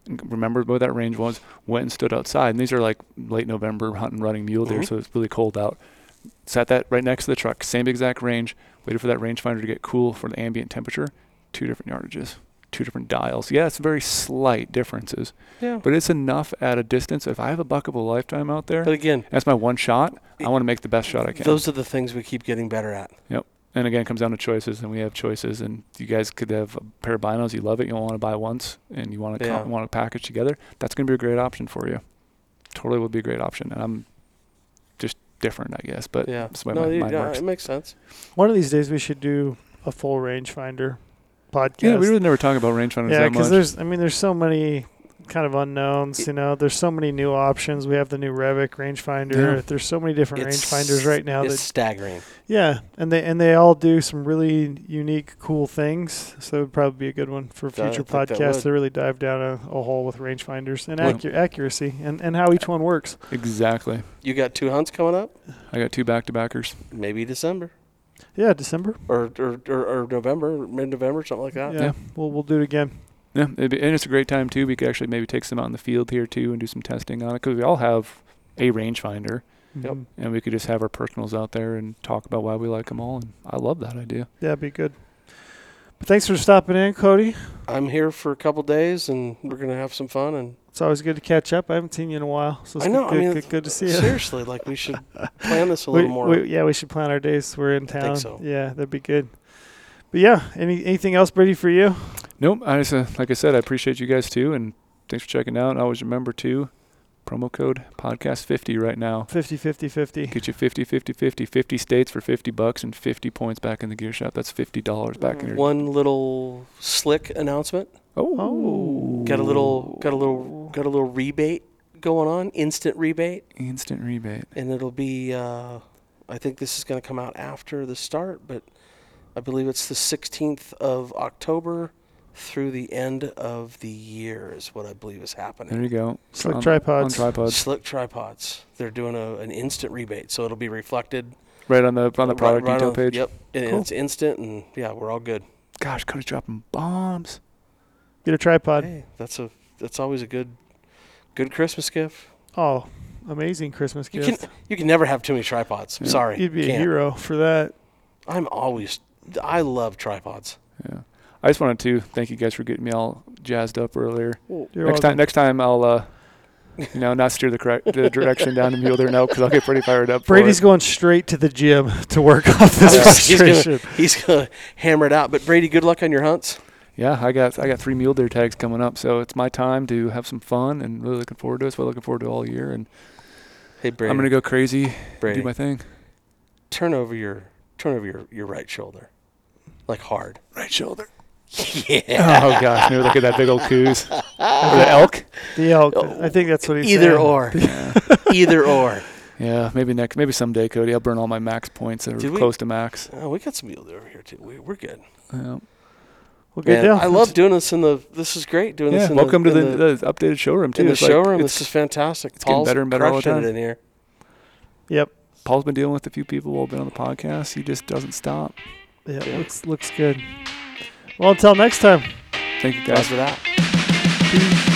Remembered what that range was. Went and stood outside, and these are like late November hunting, running mule deer, Mhm. so it's really cold out. Sat that right next to the truck, same exact range. Waited for that rangefinder to get cool for the ambient temperature. Two different yardages, two different dials. Yeah, it's very slight differences, Yeah. but it's enough at a distance. If I have a buck of a lifetime out there, But again, that's my one shot. I want to make the best shot I can. those are the things we keep getting better at. Yep. And again, it comes down to choices, and we have choices. And you guys could have a pair of binos. You love it. You want to buy once, and you want to Yeah. want to package together. That's going to be a great option for you. Totally would be a great option. And I'm just different, I guess. But Yeah. that's the way No, my you- mind yeah, works. it makes sense. One of these days we should do a full rangefinder podcast. Yeah, we really never talk about rangefinders Yeah, because there's, I mean, there's so many kind of unknowns. You know, there's so many new options. We have the new Revic rangefinder. Yeah. There's so many different It's- rangefinders right now. It's That staggering. yeah, and they and they all do some really unique, cool things. So it would probably be a good one for future think podcasts to really dive down a, a hole with rangefinders and Well- accu- accuracy and, and how each one works. exactly. You got two hunts coming up? I got two back-to-backers. Maybe December Yeah, December. or or, or, or November, mid-November, something like that. Yeah, Yeah. we'll we'll do it again. Yeah, it'd be, and it's a great time too. We could actually maybe take some out in the field here too and do some testing on it because we all have a rangefinder, Yep. Mhm. and we could just have our personals out there and talk about why we like them all. And I love that idea. Yeah, it'd be good. But thanks for stopping in, Cody. I'm here for a couple days, and we're gonna have some fun. And It's always good to catch up. I haven't seen you in a while, so it's I know. Good, I mean, good, good to see you. seriously, like we should plan this a We- little more. we- yeah, we should plan our days. We're in I think town. so. Yeah, that'd be good. But yeah, any anything else, Brady, for you? Nope. I just, uh, like I said, I appreciate you guys too, and thanks for checking out. And always remember too, promo code podcast 50 right now. 50, 50, 50. Get you 50, 50, 50, 50 states for 50 bucks and 50 points back in the gear shop. That's $50 back in your. One little slick announcement. Oh. Oh. Got a little, got a little, got a little rebate going on. Instant rebate, Instant rebate. and it'll be. Uh, I think this is going to come out after the start, but I believe it's the 16th of October through the end of the year is what I believe is happening. There you go. Slick On- tripods. On tripods. Slick tripods. They're doing a, an instant rebate, so it'll be reflected Right on the on the product right detail on- page. Yep, and Cool. it's instant, and yeah, we're all good. Gosh, Cody's dropping bombs. Get a tripod. Hey, that's a that's always a good Good Christmas gift. Oh, amazing Christmas gift. You gift. can you can never have too many tripods. Yeah. Sorry, You'd be a can't. hero for that. I'm always. I love tripods. Yeah. I just wanted to thank you guys for getting me all jazzed up earlier. You're next welcome. time, next time I'll, uh, you know, not steer the correct the direction down to Mule deer now because I'll get pretty fired up. Brady's it. going straight to the gym to work off this Yeah, he's gonna- frustration. He's gonna hammer it out. But Brady, good luck on your hunts. Yeah, I got I got three mule deer tags coming up, so it's my time to have some fun and really looking forward to it. So I'm looking forward to all year, and Hey Brady, I'm gonna go crazy, Brady, do my thing. turn over your turn over your, your right shoulder, like hard. Right shoulder. Yeah. Oh gosh, maybe look at that big old Coues or the elk. The elk. Oh, I think that's what he's Either saying. or. Yeah, Either or. yeah, maybe next, maybe someday, Cody. I'll burn all my max points that Did are we- close to max. Oh, we got some mule deer over here too. We, we're good. Yeah, Well, good Man, deal. I love doing this in the. This is great doing yeah. this. In Welcome the, to in the, the updated showroom too. in the It's like- showroom. it's- this is fantastic. it's getting Paul's better and better all the crushing it time. in here. Yep. Paul's been dealing with a few people who have been on the podcast. He just doesn't stop. Yeah. Yeah. Looks looks good. Well, until next time. Thank you Guys, guys. for that. Peace.